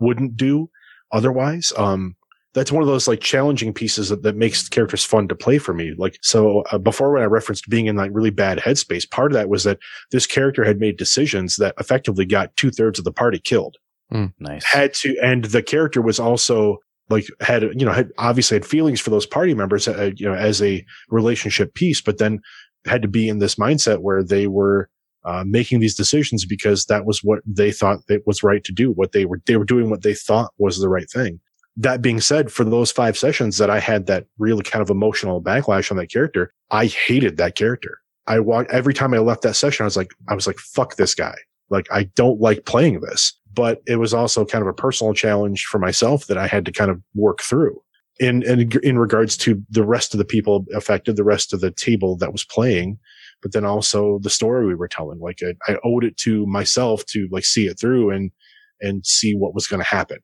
B: wouldn't do otherwise. Um, that's one of those like challenging pieces that, that makes characters fun to play for me. Like, so uh, before when I referenced being in like really bad headspace, part of that was that this character had made decisions that effectively got two thirds of the party killed
C: Nice.
B: had to, and the character was also like had you know had obviously had feelings for those party members, uh, you know, as a relationship piece, but then had to be in this mindset where they were uh, making these decisions because that was what they thought that was right to do. What they were they were doing what they thought was the right thing. That being said, for those five sessions that I had that really kind of emotional backlash on that character, I hated that character. I walked every time I left that session, I was like, I was like, fuck this guy. Like, I don't like playing this, but it was also kind of a personal challenge for myself that I had to kind of work through. In, in, in regards to the rest of the people affected, the rest of the table that was playing, but then also the story we were telling. Like I, I owed it to myself to like see it through and, and see what was going to happen.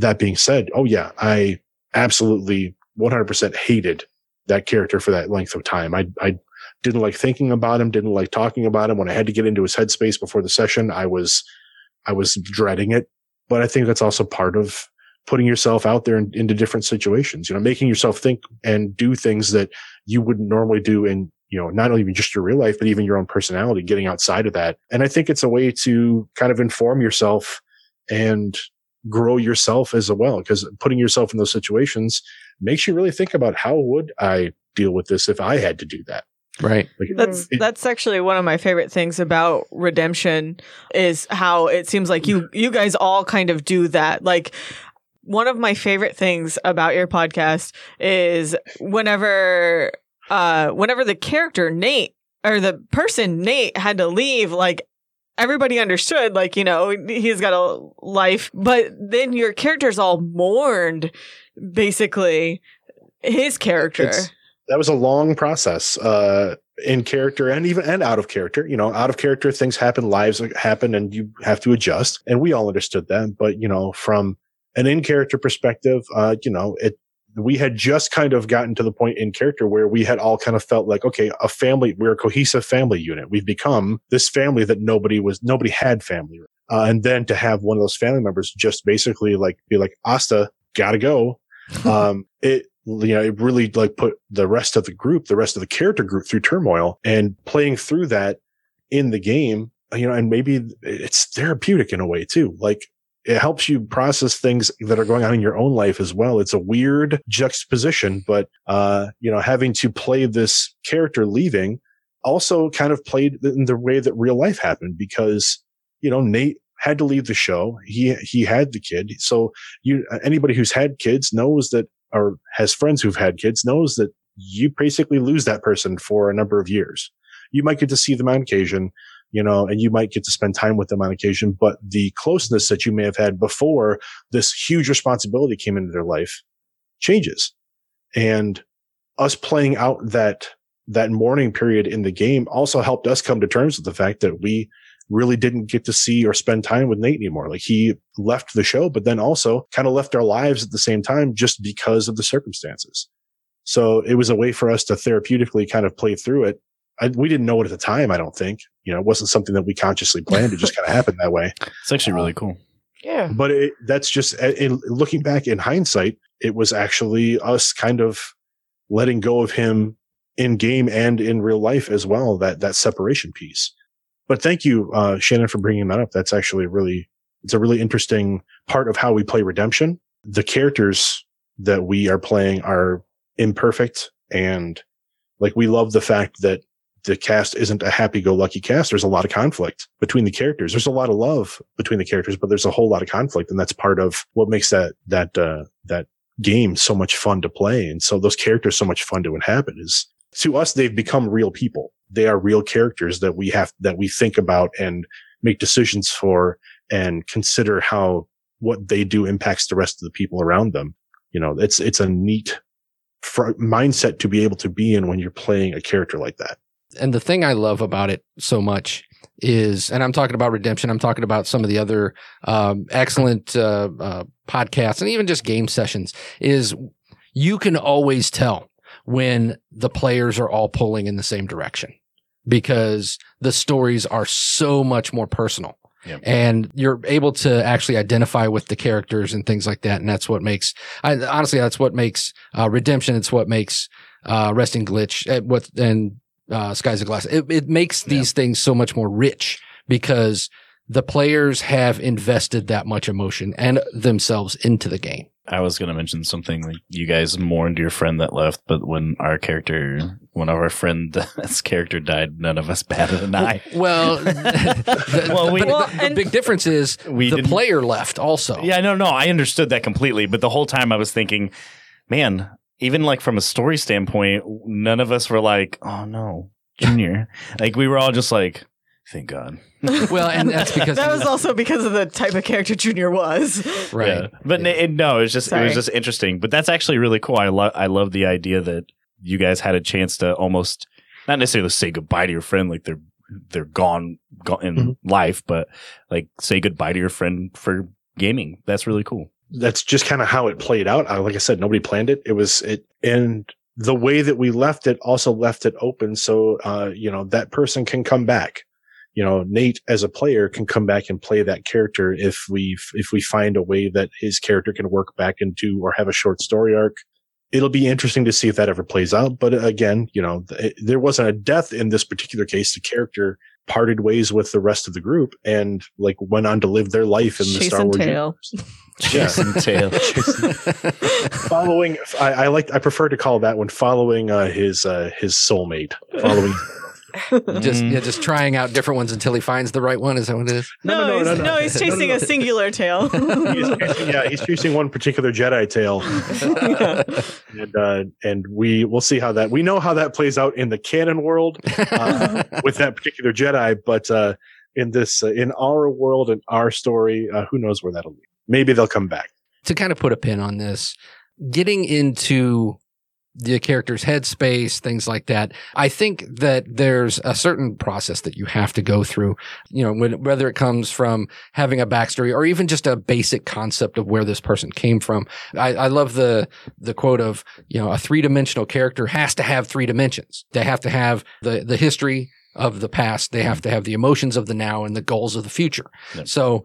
B: That being said, oh yeah, I absolutely 100% hated that character for that length of time. I, I didn't like thinking about him, didn't like talking about him. When I had to get into his headspace before the session, I was, I was dreading it. But I think that's also part of putting yourself out there in, into different situations, you know, making yourself think and do things that you wouldn't normally do in, you know, not only even just your real life, but even your own personality, getting outside of that. And I think it's a way to kind of inform yourself and grow yourself as well. Because putting yourself in those situations makes you really think about how would I deal with this if I had to do that?
A: Right.
B: Like,
D: That's
B: It-
D: that's actually one of my favorite things about redemption is how it seems like you you guys all kind of do that. Like one of my favorite things about your podcast is whenever uh whenever the character Nate or the person Nate had to leave like everybody understood like you know he's got a life but then your characters all mourned basically his character.
B: It's- that was a long process uh in character and even and out of character you know out of character things happen lives happen and you have to adjust and we all understood that but you know from an in character perspective uh you know it we had just kind of gotten to the point in character where we had all kind of felt like okay a family we're a cohesive family unit. We've become this family that nobody was nobody had family. Uh, and then to have one of those family members just basically like be like asta gotta go. Um, it you know it really like put the rest of the group, the rest of the character group through turmoil, and playing through that in the game, you know, and maybe it's therapeutic in a way too. Like it helps you process things that are going on in your own life as well. It's a weird juxtaposition, but uh, you know, having to play this character leaving also kind of played in the way that real life happened because you know Nate had to leave the show. He he had the kid, so you anybody who's had kids knows that, or has friends who've had kids knows that you basically lose that person for a number of years. You might get to see them on occasion, you know, and you might get to spend time with them on occasion, but the closeness that you may have had before this huge responsibility came into their life changes. And us playing out that, that mourning period in the game also helped us come to terms with the fact that we really didn't get to see or spend time with Nate anymore. Like he left the show, but then also kind of left our lives at the same time just because of the circumstances. So it was a way for us to therapeutically kind of play through it I, we didn't know it at the time. I don't think you know it wasn't something that we consciously planned. It just kind of happened that way.
C: It's actually really cool.
E: Yeah.
B: But it, that's just in, looking back in hindsight, it was actually us kind of letting go of him in game and in real life as well. That that separation piece. But thank you, uh, Shannon, for bringing that up. That's actually really it's a really interesting part of how we play redemption. The characters that we are playing are imperfect and like we love the fact that the cast isn't a happy-go-lucky cast. There's a lot of conflict between the characters. There's a lot of love between the characters, but there's a whole lot of conflict, and that's part of what makes that that uh, that game so much fun to play, and so those characters so much fun to inhabit. Is to us, they've become real people. They are real characters that we have that we think about and make decisions for, and consider how what they do impacts the rest of the people around them. You know, it's it's a neat mindset to be able to be in when you're playing a character like that
A: and the thing I love about it so much is, and I'm talking about redemption. I'm talking about some of the other um, excellent uh, uh, podcasts and even just game sessions. Is you can always tell when the players are all pulling in the same direction because the stories are so much more personal.
C: Yep.
A: And you're able to actually identify with the characters and things like that. And that's what makes, I, honestly, that's what makes uh, redemption. It's what makes uh, resting glitch. Uh, what and uh, Skies of Glass. It, it makes these yeah. things so much more rich because the players have invested that much emotion and themselves into the game.
C: I was going to mention something like you guys mourned your friend that left, but when our character, one of our friend's character died, none of us batted an eye.
A: Well, the, well, we, well, the, the big difference is we the player left also.
C: Yeah, no, no, I understood that completely, but the whole time I was thinking, man, even like from a story standpoint, none of us were like, "Oh no, Junior." like we were all just like, "Thank God."
A: well, and that's because
D: that was also because of the type of character Junior was.
A: Right. Yeah.
C: But
A: yeah.
C: It, no, it was just Sorry. it was just interesting. But that's actually really cool. I love I love the idea that you guys had a chance to almost not necessarily say goodbye to your friend like they're they're gone, gone in mm-hmm. life, but like say goodbye to your friend for gaming. That's really cool
B: that's just kind of how it played out. Like I said, nobody planned it. It was it, and the way that we left it also left it open. So, uh, you know, that person can come back. You know, Nate as a player can come back and play that character if we if we find a way that his character can work back into or have a short story arc. It'll be interesting to see if that ever plays out. But again, you know, it, there wasn't a death in this particular case. The character parted ways with the rest of the group and like went on to live their life in the Star Wars
D: tail.
B: universe. Chasing tail. following, I, I, like. I prefer to call that one following uh, his uh, his soulmate. Following.
A: Just yeah, just trying out different ones until he finds the right one. Is that what it is?
D: No, no, no, he's, no, no, no. he's chasing a singular tail.
B: he's chasing, yeah, he's chasing one particular Jedi tail, and uh, and we will see how that. We know how that plays out in the canon world uh, with that particular Jedi, but uh, in this uh, in our world and our story, uh, who knows where that'll lead maybe they'll come back.
A: To kind of put a pin on this, getting into the character's headspace, things like that. I think that there's a certain process that you have to go through, you know, when, whether it comes from having a backstory or even just a basic concept of where this person came from. I, I love the, the quote of, you know, a three dimensional character has to have three dimensions. They have to have the, the history of the past. They have to have the emotions of the now and the goals of the future. Yep. So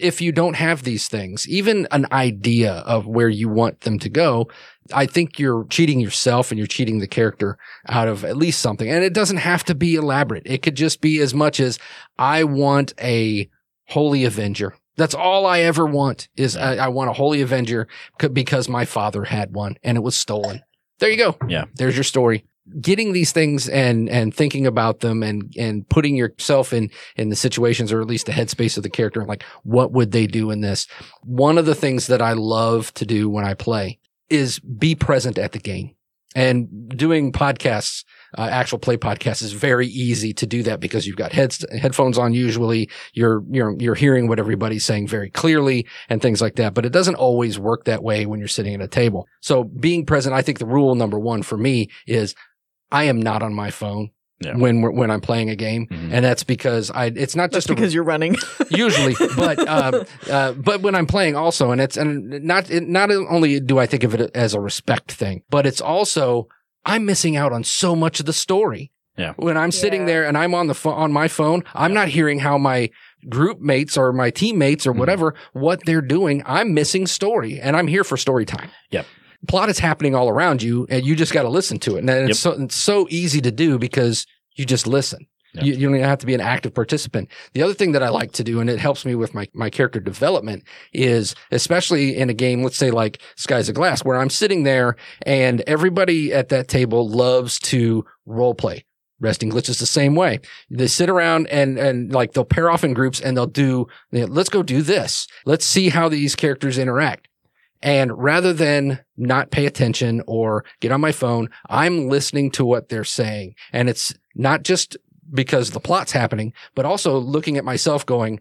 A: if you don't have these things, even an idea of where you want them to go, I think you're cheating yourself and you're cheating the character out of at least something. And it doesn't have to be elaborate. It could just be as much as I want a holy avenger. That's all I ever want is I, I want a holy avenger because my father had one and it was stolen. There you go.
C: Yeah.
A: There's your story. Getting these things and and thinking about them and and putting yourself in in the situations or at least the headspace of the character like what would they do in this? One of the things that I love to do when I play is be present at the game. And doing podcasts, uh, actual play podcasts is very easy to do that because you've got heads, headphones on usually. You're, you're, you're hearing what everybody's saying very clearly and things like that. But it doesn't always work that way when you're sitting at a table. So being present, I think the rule number one for me is I am not on my phone.
C: Yeah.
A: When we're, when I'm playing a game,
C: Mhm.
A: and that's because I it's not
D: Just
A: just a,
D: because you're running.
A: usually but um, uh, but when i'm playing also and it's and not it, not only do i think of it as a respect thing but it's also i'm missing out on so much of the story
C: Yeah.
A: when i'm sitting
E: Yeah.
A: there and i'm on the pho- on my phone i'm not hearing how my group mates or my teammates or
C: Mhm.
A: whatever what they're doing i'm missing story and i'm here for story time
C: Yep.
A: Plot is happening all around you and you just got to listen to it and it's, so, it's so easy to do because you just listen
C: Yep.
A: you, you don't even have to be an active participant the other thing that I like to do, and it helps me with my, my character development, is especially in a game, let's say like Skies of Glass, where I'm sitting there and everybody at that table loves to role play. Resting Glitch is the same way. They sit around and, and like they'll pair off in groups and they'll do, let's go do this. Let's see how these characters interact. And rather than not pay attention or get on my phone, I'm listening to what they're saying. And it's not just because the plot's happening, but also looking at myself going,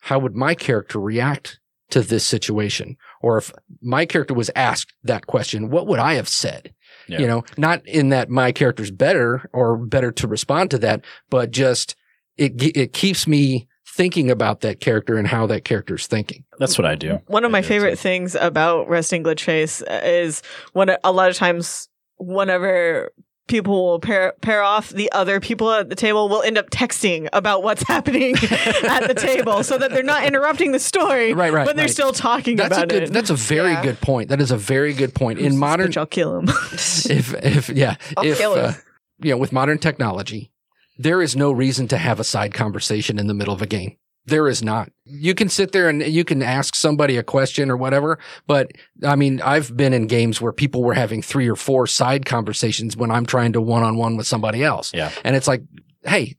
A: how would my character react to this situation? Or if my character was asked that question, what would I have said?
C: Yeah.
A: You know, not in that my character's better or better to respond to that, but just it, it keeps me thinking about that character and how that character's thinking.
C: That's what I do.
D: One of
C: I
D: my favorite
C: too.
D: things about resting glitch face is when a lot of times whenever people will pair pair off, the other people at the table will end up texting about what's happening at the table, so that they're not interrupting the story,
A: Right, right,
D: but they're
A: right.
D: still talking
A: That's a
D: about
A: good,
D: it.
A: that's a very
E: Yeah.
A: good point. That is a very good point. In modern,
D: Bitch, I'll kill him.
A: if, if, yeah,
E: I'll
A: if,
E: kill him.
A: uh, you know, with modern technology, there is no reason to have a side conversation in the middle of a game. There is not. You can sit there and you can ask somebody a question or whatever, but I mean, I've been in games where people were having three or four side conversations when I'm trying to one on one with somebody else.
C: Yeah.
A: And it's like, hey,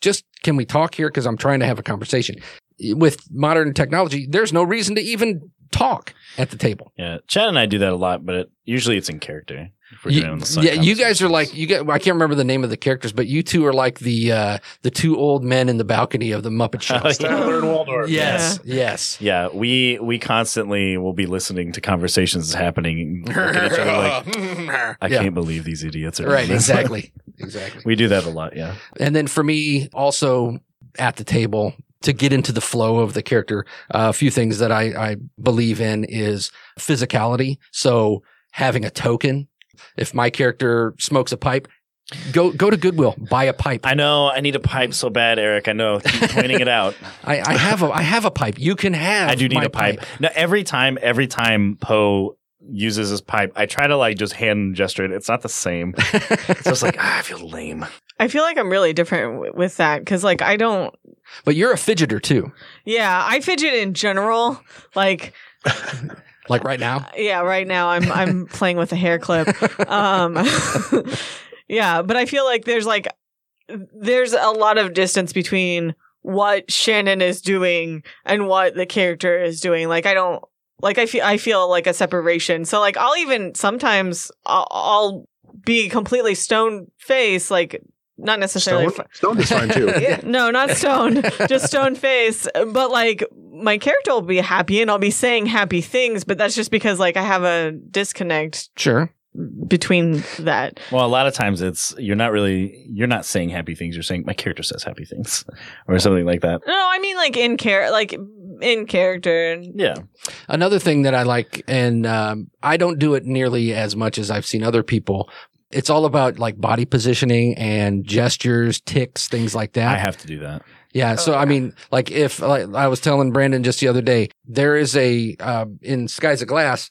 A: just can we talk here? Cause I'm trying to have a conversation. With modern technology, there's no reason to even talk at the table.
C: Yeah, Chad and I do that a lot, but it, usually it's in character. If we're
A: You-
C: doing the side
A: yeah, you guys are like you get. I can't remember the name of the characters, but you two are like the uh, the two old men in the balcony of the Muppet Show.
C: Oh, yeah.
B: Statler and Waldorf.
A: Yes, yes.
C: Yeah, we we constantly will be listening to conversations happening, and look at each other like, I
A: Yeah.
C: can't believe these idiots are
A: Right, exactly, exactly.
C: we do that a lot. Yeah,
A: And then for me, also at the table to get into the flow of the character, uh, a few things that I, I believe in is physicality. So having a token. If my character smokes a pipe, go go to Goodwill, buy a pipe.
C: I know. I need a pipe so bad, Eric. I know. Keep pointing it out.
A: I, I have a I have a pipe. You can have.
C: I do need
A: my
C: a pipe. No, every time, every time Poe uses his pipe, I try to like just hand gesture it. It's not the same. It's just like ah, I feel lame.
D: I feel like I'm really different w- with that because, like, I don't.
A: But you're a fidgeter too.
D: Yeah, I fidget in general. Like,
A: Like right now.
D: yeah, right now I'm I'm playing with a hair clip. Um, yeah, but I feel like there's like there's a lot of distance between what Shannon is doing and what the character is doing. Like I don't like I feel I feel like a separation. So like I'll even sometimes I'll, I'll be completely stone face like not necessarily
B: Stone? Stone is fine too.
E: Yeah.
D: no, not stone, just stone face. But like my character will be happy and I'll be saying happy things, but that's just because like I have a disconnect
A: Sure.
D: between that.
C: Well, a lot of times it's you're not really you're not saying happy things. You're saying my character says happy things or something like that.
D: No, I mean like in care, like in character. And
C: Yeah,
A: Another thing that I like, and um, I don't do it nearly as much as I've seen other people, it's all about like body positioning and gestures, ticks, things like that.
C: I have to do that.
A: Yeah.
E: Oh,
A: so I mean, like if like I was telling Brandon just the other day, there is a uh, in Skies of Glass,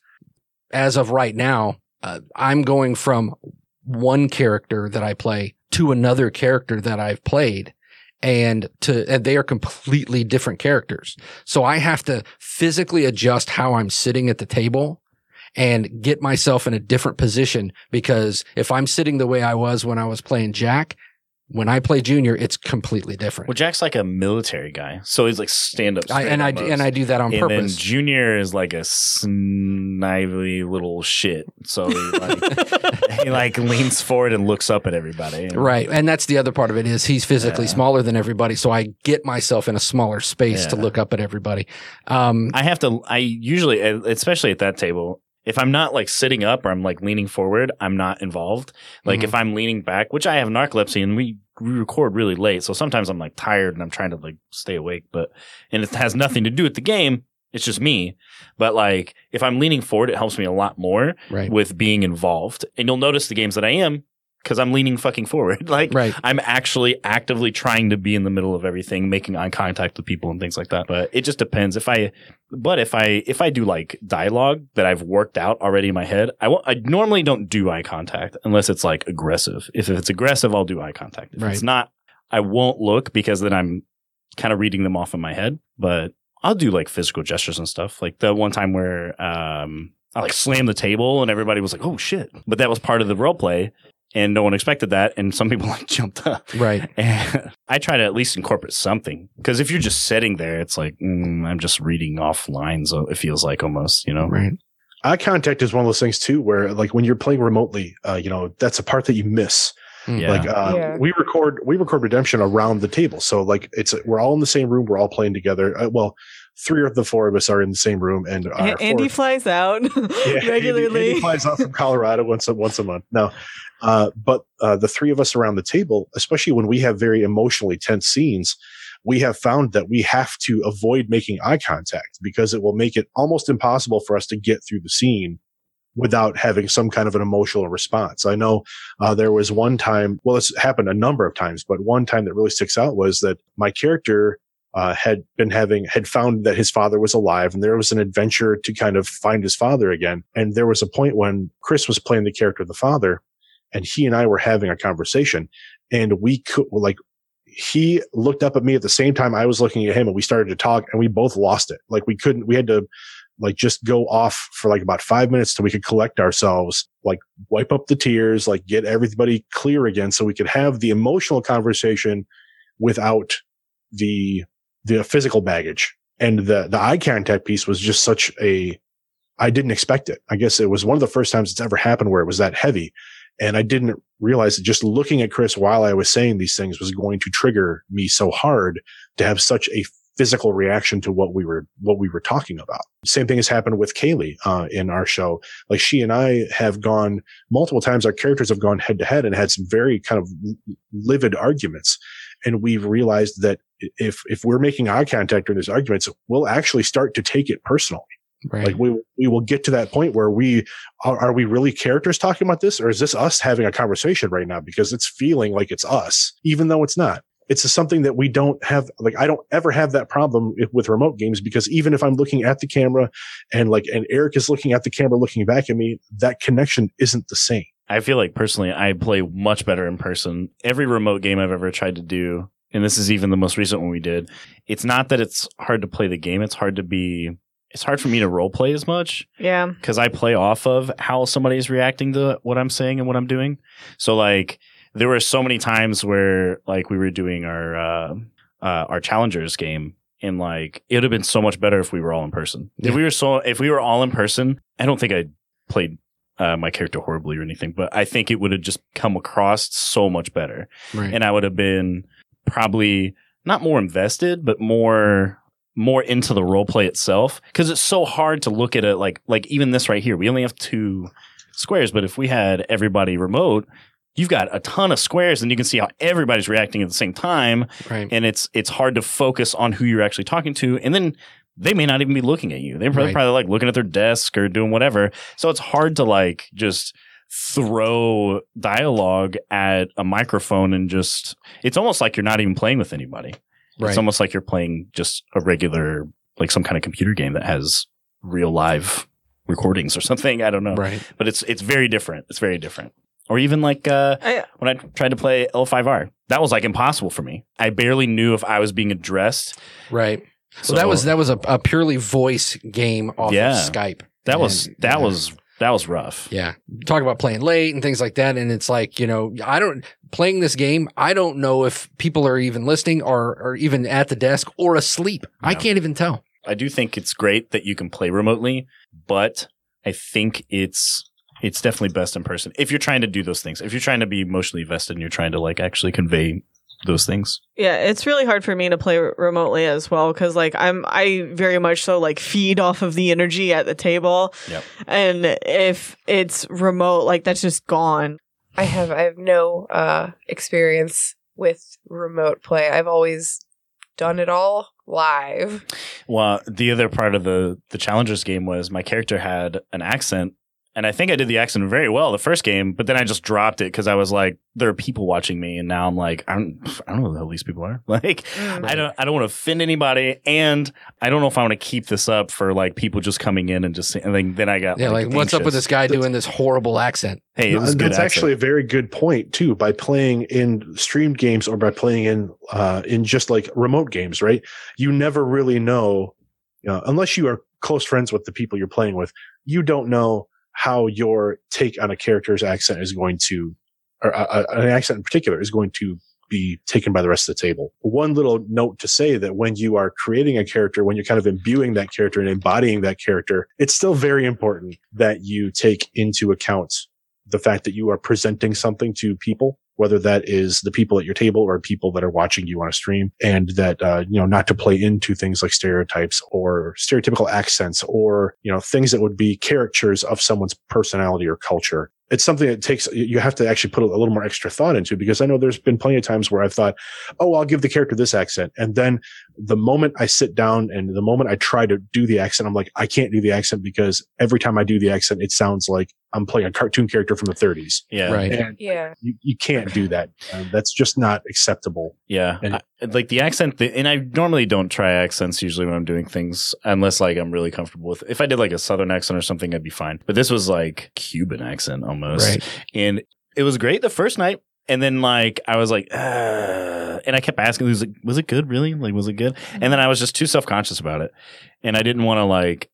A: as of right now, uh, I'm going from one character that I play to another character that I've played. And to, and they are completely different characters. So I have to physically adjust how I'm sitting at the table and get myself in a different position because if I'm sitting the way I was when I was playing Jack, when I play Junior, it's completely different.
C: Well, Jack's like a military guy, so he's like stand up.
A: And I and I do that on
C: and then
A: purpose.
C: Junior is like a snively little shit. So he like he like leans forward and looks up at everybody. And-
A: Right. And that's the other part of it is he's physically
C: Yeah.
A: smaller than everybody. So I get myself in a smaller space to look up at everybody. Um,
C: I have to. I usually, especially at that table, if I'm not like sitting up or I'm like leaning forward, I'm not involved. Like
A: Mhm.
C: if I'm leaning back, which I have narcolepsy and we, we record really late, so sometimes I'm like tired and I'm trying to like stay awake, but and it has nothing to do with the game. It's just me. But like if I'm leaning forward, it helps me a lot more
A: right.
C: with being involved. And you'll notice the games that I am because I'm leaning fucking forward. Like
A: Right.
C: I'm actually actively trying to be in the middle of everything, making eye contact with people and things like that. But it just depends. If I, but if I if I do like dialogue that I've worked out already in my head, I won't. I normally don't do eye contact unless it's like aggressive. If it's aggressive, I'll do eye contact. If
A: Right.
C: it's not, I won't look because then I'm kind of reading them off in my head. But I'll do like physical gestures and stuff. Like the one time where um I like slammed the table and everybody was like, "Oh shit!" But that was part of the role play, and no one expected that, and some people like jumped up.
A: Right.
C: And I try to at least incorporate something because if you're just sitting there, it's like mm, I'm just reading off lines. It feels like almost, you know.
A: Right.
B: Eye contact is one of those things too, where like when you're playing remotely, uh, you know, that's a part that you miss.
C: Yeah.
B: Like uh,
E: Yeah.
B: we record, we record redemption around the table. So like it's we're all in the same room, we're all playing together. Uh, well, three of the four of us are in the same room, and
D: Andy
B: fourth-
D: flies out
B: Yeah,
D: regularly.
B: Andy, Andy flies out from Colorado once a, once a month. No, uh, but uh, the three of us around the table, especially when we have very emotionally tense scenes, we have found that we have to avoid making eye contact because it will make it almost impossible for us to get through the scene without having some kind of an emotional response. I know uh, there was one time, well, it's happened a number of times, but one time that really sticks out was that my character uh, had been having had found that his father was alive, and there was an adventure to kind of find his father again. And there was a point when Chris was playing the character of the father, and he and I were having a conversation, and we could like he looked up at me at the same time I was looking at him, and we started to talk, and we both lost it. Like we couldn't, we had to like just go off for like about five minutes till we could collect ourselves, like wipe up the tears, like get everybody clear again, so we could have the emotional conversation without the the physical baggage. And the the eye contact piece was just such a I didn't expect it. I guess it was one of the first times it's ever happened where it was that heavy. And I didn't realize that just looking at Chris while I was saying these things was going to trigger me so hard to have such a physical reaction to what we were what we were talking about. Same thing has happened with Kaylee uh, in our show. Like she and I have gone multiple times. Our characters have gone head to head and had some very kind of livid arguments, and we've realized that if if we're making eye contact during these arguments, we'll actually start to take it personally.
A: Right.
B: Like we we will get to that point where we are, are we really characters talking about this, or is this us having a conversation right now? Because it's feeling like it's us, even though it's not. It's something that we don't have. Like I don't ever have that problem with remote games because even if I'm looking at the camera and like and Eric is looking at the camera, looking back at me, that connection isn't the same.
C: I feel like personally, I play much better in person. Every remote game I've ever tried to do, and this is even the most recent one we did. It's not that it's hard to play the game; it's hard to be. It's hard for me to role play as much
D: yeah.
C: because I play off of how somebody is reacting to what I'm saying and what I'm doing. So like there were so many times where like we were doing our uh, uh, our challengers game and like it would have been so much better if we were all in person.
A: Yeah.
C: If we were so if we were all in person, I don't think I played uh, my character horribly or anything, but I think it would have just come across so much better,
A: right.
C: and I would have been probably not more invested, but more more into the role play itself because it's so hard to look at it like like even this right here we only have two squares but if we had everybody remote you've got a ton of squares and you can see how everybody's reacting at the same time
A: right.
C: and it's it's hard to focus on who you're actually talking to and then they may not even be looking at you they're probably,
A: Right.
C: probably like looking at their desk or doing whatever so it's hard to like just throw dialogue at a microphone and just it's almost like you're not even playing with anybody.
A: Right.
C: It's almost like you're playing just a regular like some kind of computer game that has real live recordings or something. I don't know.
A: right.
C: But it's it's very different. It's very different. Or even like uh
D: I,
C: when I tried to play L5R, that was like impossible for me. I barely knew if I was being addressed.
A: Right.
C: So
A: Well, that was that was a, a purely voice game off
C: Yeah.
A: of Skype.
C: that was that
A: yeah.
C: was that was rough.
A: Yeah. Talk about playing late and things like that. And it's like, you know, I don't, playing this game, I don't know if people are even listening or, or even at the desk or asleep. I can't even tell.
C: I do think it's great that you can play remotely, but I think it's it's definitely best in person if you're trying to do those things. If you're trying to be emotionally invested and you're trying to like actually convey those things.
D: yeah, it's really hard for me to play r- remotely as well because like I'm I very much so like feed off of the energy at the table,
C: Yep.
D: and if it's remote, like that's just gone.
E: I have I have no uh experience with remote play. I've always done it all live.
C: Well, the other part of the the challengers game was my character had an accent, and I think I did the accent very well the first game, but then I just dropped it because I was like, there are people watching me, and now I'm like, I don't, I don't know who the hell these people are. Like, I don't, I don't want to offend anybody, and I don't know if I want to keep this up for like people just coming in and just, and then, then I got
A: Yeah. Like, what's up with this
C: anxious.
A: guy doing this horrible accent?
C: Hey, it was
B: And
C: good.
B: That's actually a very good point too. By playing in streamed games or by playing in uh, in just like remote games, right? You never really know, you know, unless you are close friends with the people you're playing with. You don't know how your take on a character's accent is going to, or uh, an accent in particular, is going to be taken by the rest of the table. One little note to say that when you are creating a character, when you're kind of imbuing that character and embodying that character, it's still very important that you take into account the fact that you are presenting something to people, whether that is the people at your table or people that are watching you on a stream, and that uh, you know not to play into things like stereotypes or stereotypical accents or you know things that would be caricatures of someone's personality or culture. It's something that takes you have to actually put a, a little more extra thought into because I know there's been plenty of times where I've thought, oh, I'll give the character this accent, and then the moment I sit down and the moment I try to do the accent, I'm like, I can't do the accent because every time I do the accent, it sounds like I'm playing a cartoon character from the 30s.
C: yeah,
A: Right.
B: And
E: Yeah.
B: you, you can't do that. Uh, that's just not acceptable.
C: Yeah,
B: And-
C: I- like the accent, the, and I normally don't try accents usually when I'm doing things unless like I'm really comfortable with. If I did like a southern accent or something, I'd be fine. But this was like Cuban accent almost,
A: Right.
C: and it was great the first night. And then like I was like, uh, and I kept asking, was it was it good really? Like was it good? And then I was just too self conscious about it, and I didn't want to like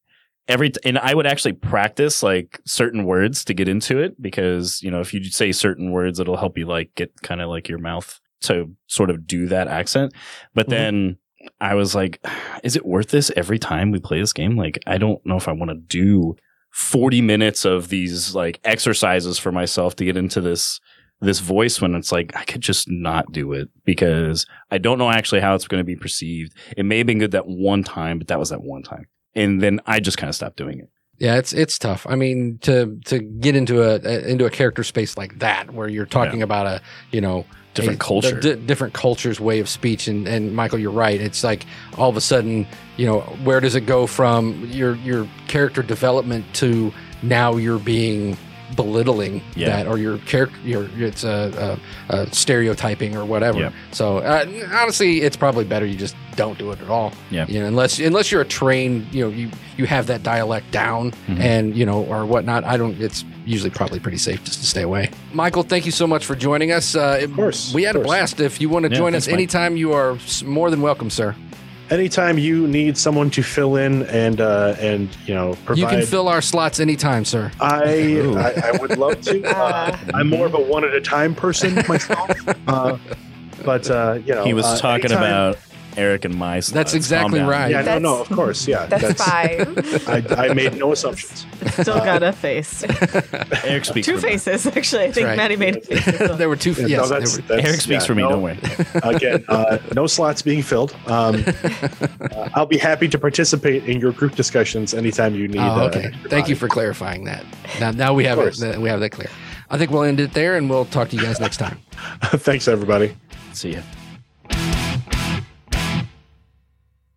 C: every t- and I would actually practice like certain words to get into it because you know if you say certain words, it'll help you like get kind of like your mouth to sort of do that accent. But
A: Mhm.
C: then I was like, is it worth this every time we play this game? Like I don't know if I want to do 40 minutes of these like exercises for myself to get into this this voice when it's like I could just not do it because I don't know actually how it's going to be perceived. It may have been good that one time, but that was that one time. And then I just kind of stopped doing it.
A: Yeah, it's it's tough. I mean, to to get into a, a into a character space like that, where you're talking about a you know
C: Different
A: a-
C: culture.
A: different culture's way of speech, and and Michael, you're right. It's like all of a sudden, you know, where does it go from your your character development to now you're being belittling
C: Yeah.
A: that, or your character, your it's a, a, a stereotyping or whatever.
C: Yeah.
A: So uh, honestly, it's probably better you just don't do it at all.
C: Yeah.
A: You know, unless unless you're a trained, you know, you you have that dialect down
C: Mhm.
A: and you know or whatnot. I don't. It's usually probably pretty safe just to stay away. Michael, thank you so much for joining us. Uh, of
B: course,
A: we had a blast. If you want to
C: Yeah,
A: join
C: thanks,
A: us
C: Mike.
A: anytime, you are more than welcome, sir.
B: Anytime you need someone to fill in and uh, and you know provide,
A: You can fill our slots anytime, sir.
B: I, I I would love to. Uh, I'm more of a one at a time person myself. uh, but uh, you know,
C: He was
B: uh,
C: talking
B: anytime-
C: about Eric and my. slots.
A: exactly right.
B: Yeah, no,
E: That's-
B: no, of course, yeah.
E: that's, fine.
B: I, I made no assumptions.
D: Still got a face.
C: Eric speaks
D: Two
C: for me.
D: faces, actually. I think
A: right.
D: Maddie made a face.
A: there were two.
B: Yeah,
A: yes,
B: no, that's,
A: were-
C: Eric speaks
B: yeah,
C: for me.
B: no,
C: Don't worry.
B: Again, uh, no slots being filled. Um, uh, I'll be happy to participate in your group discussions anytime you need.
A: Oh,
B: uh,
A: okay.
B: extra
A: Thank you for clarifying that. Now, now we have it. We have that clear. I think we'll end it there, and we'll talk to you guys next time.
B: Thanks, everybody.
C: See ya.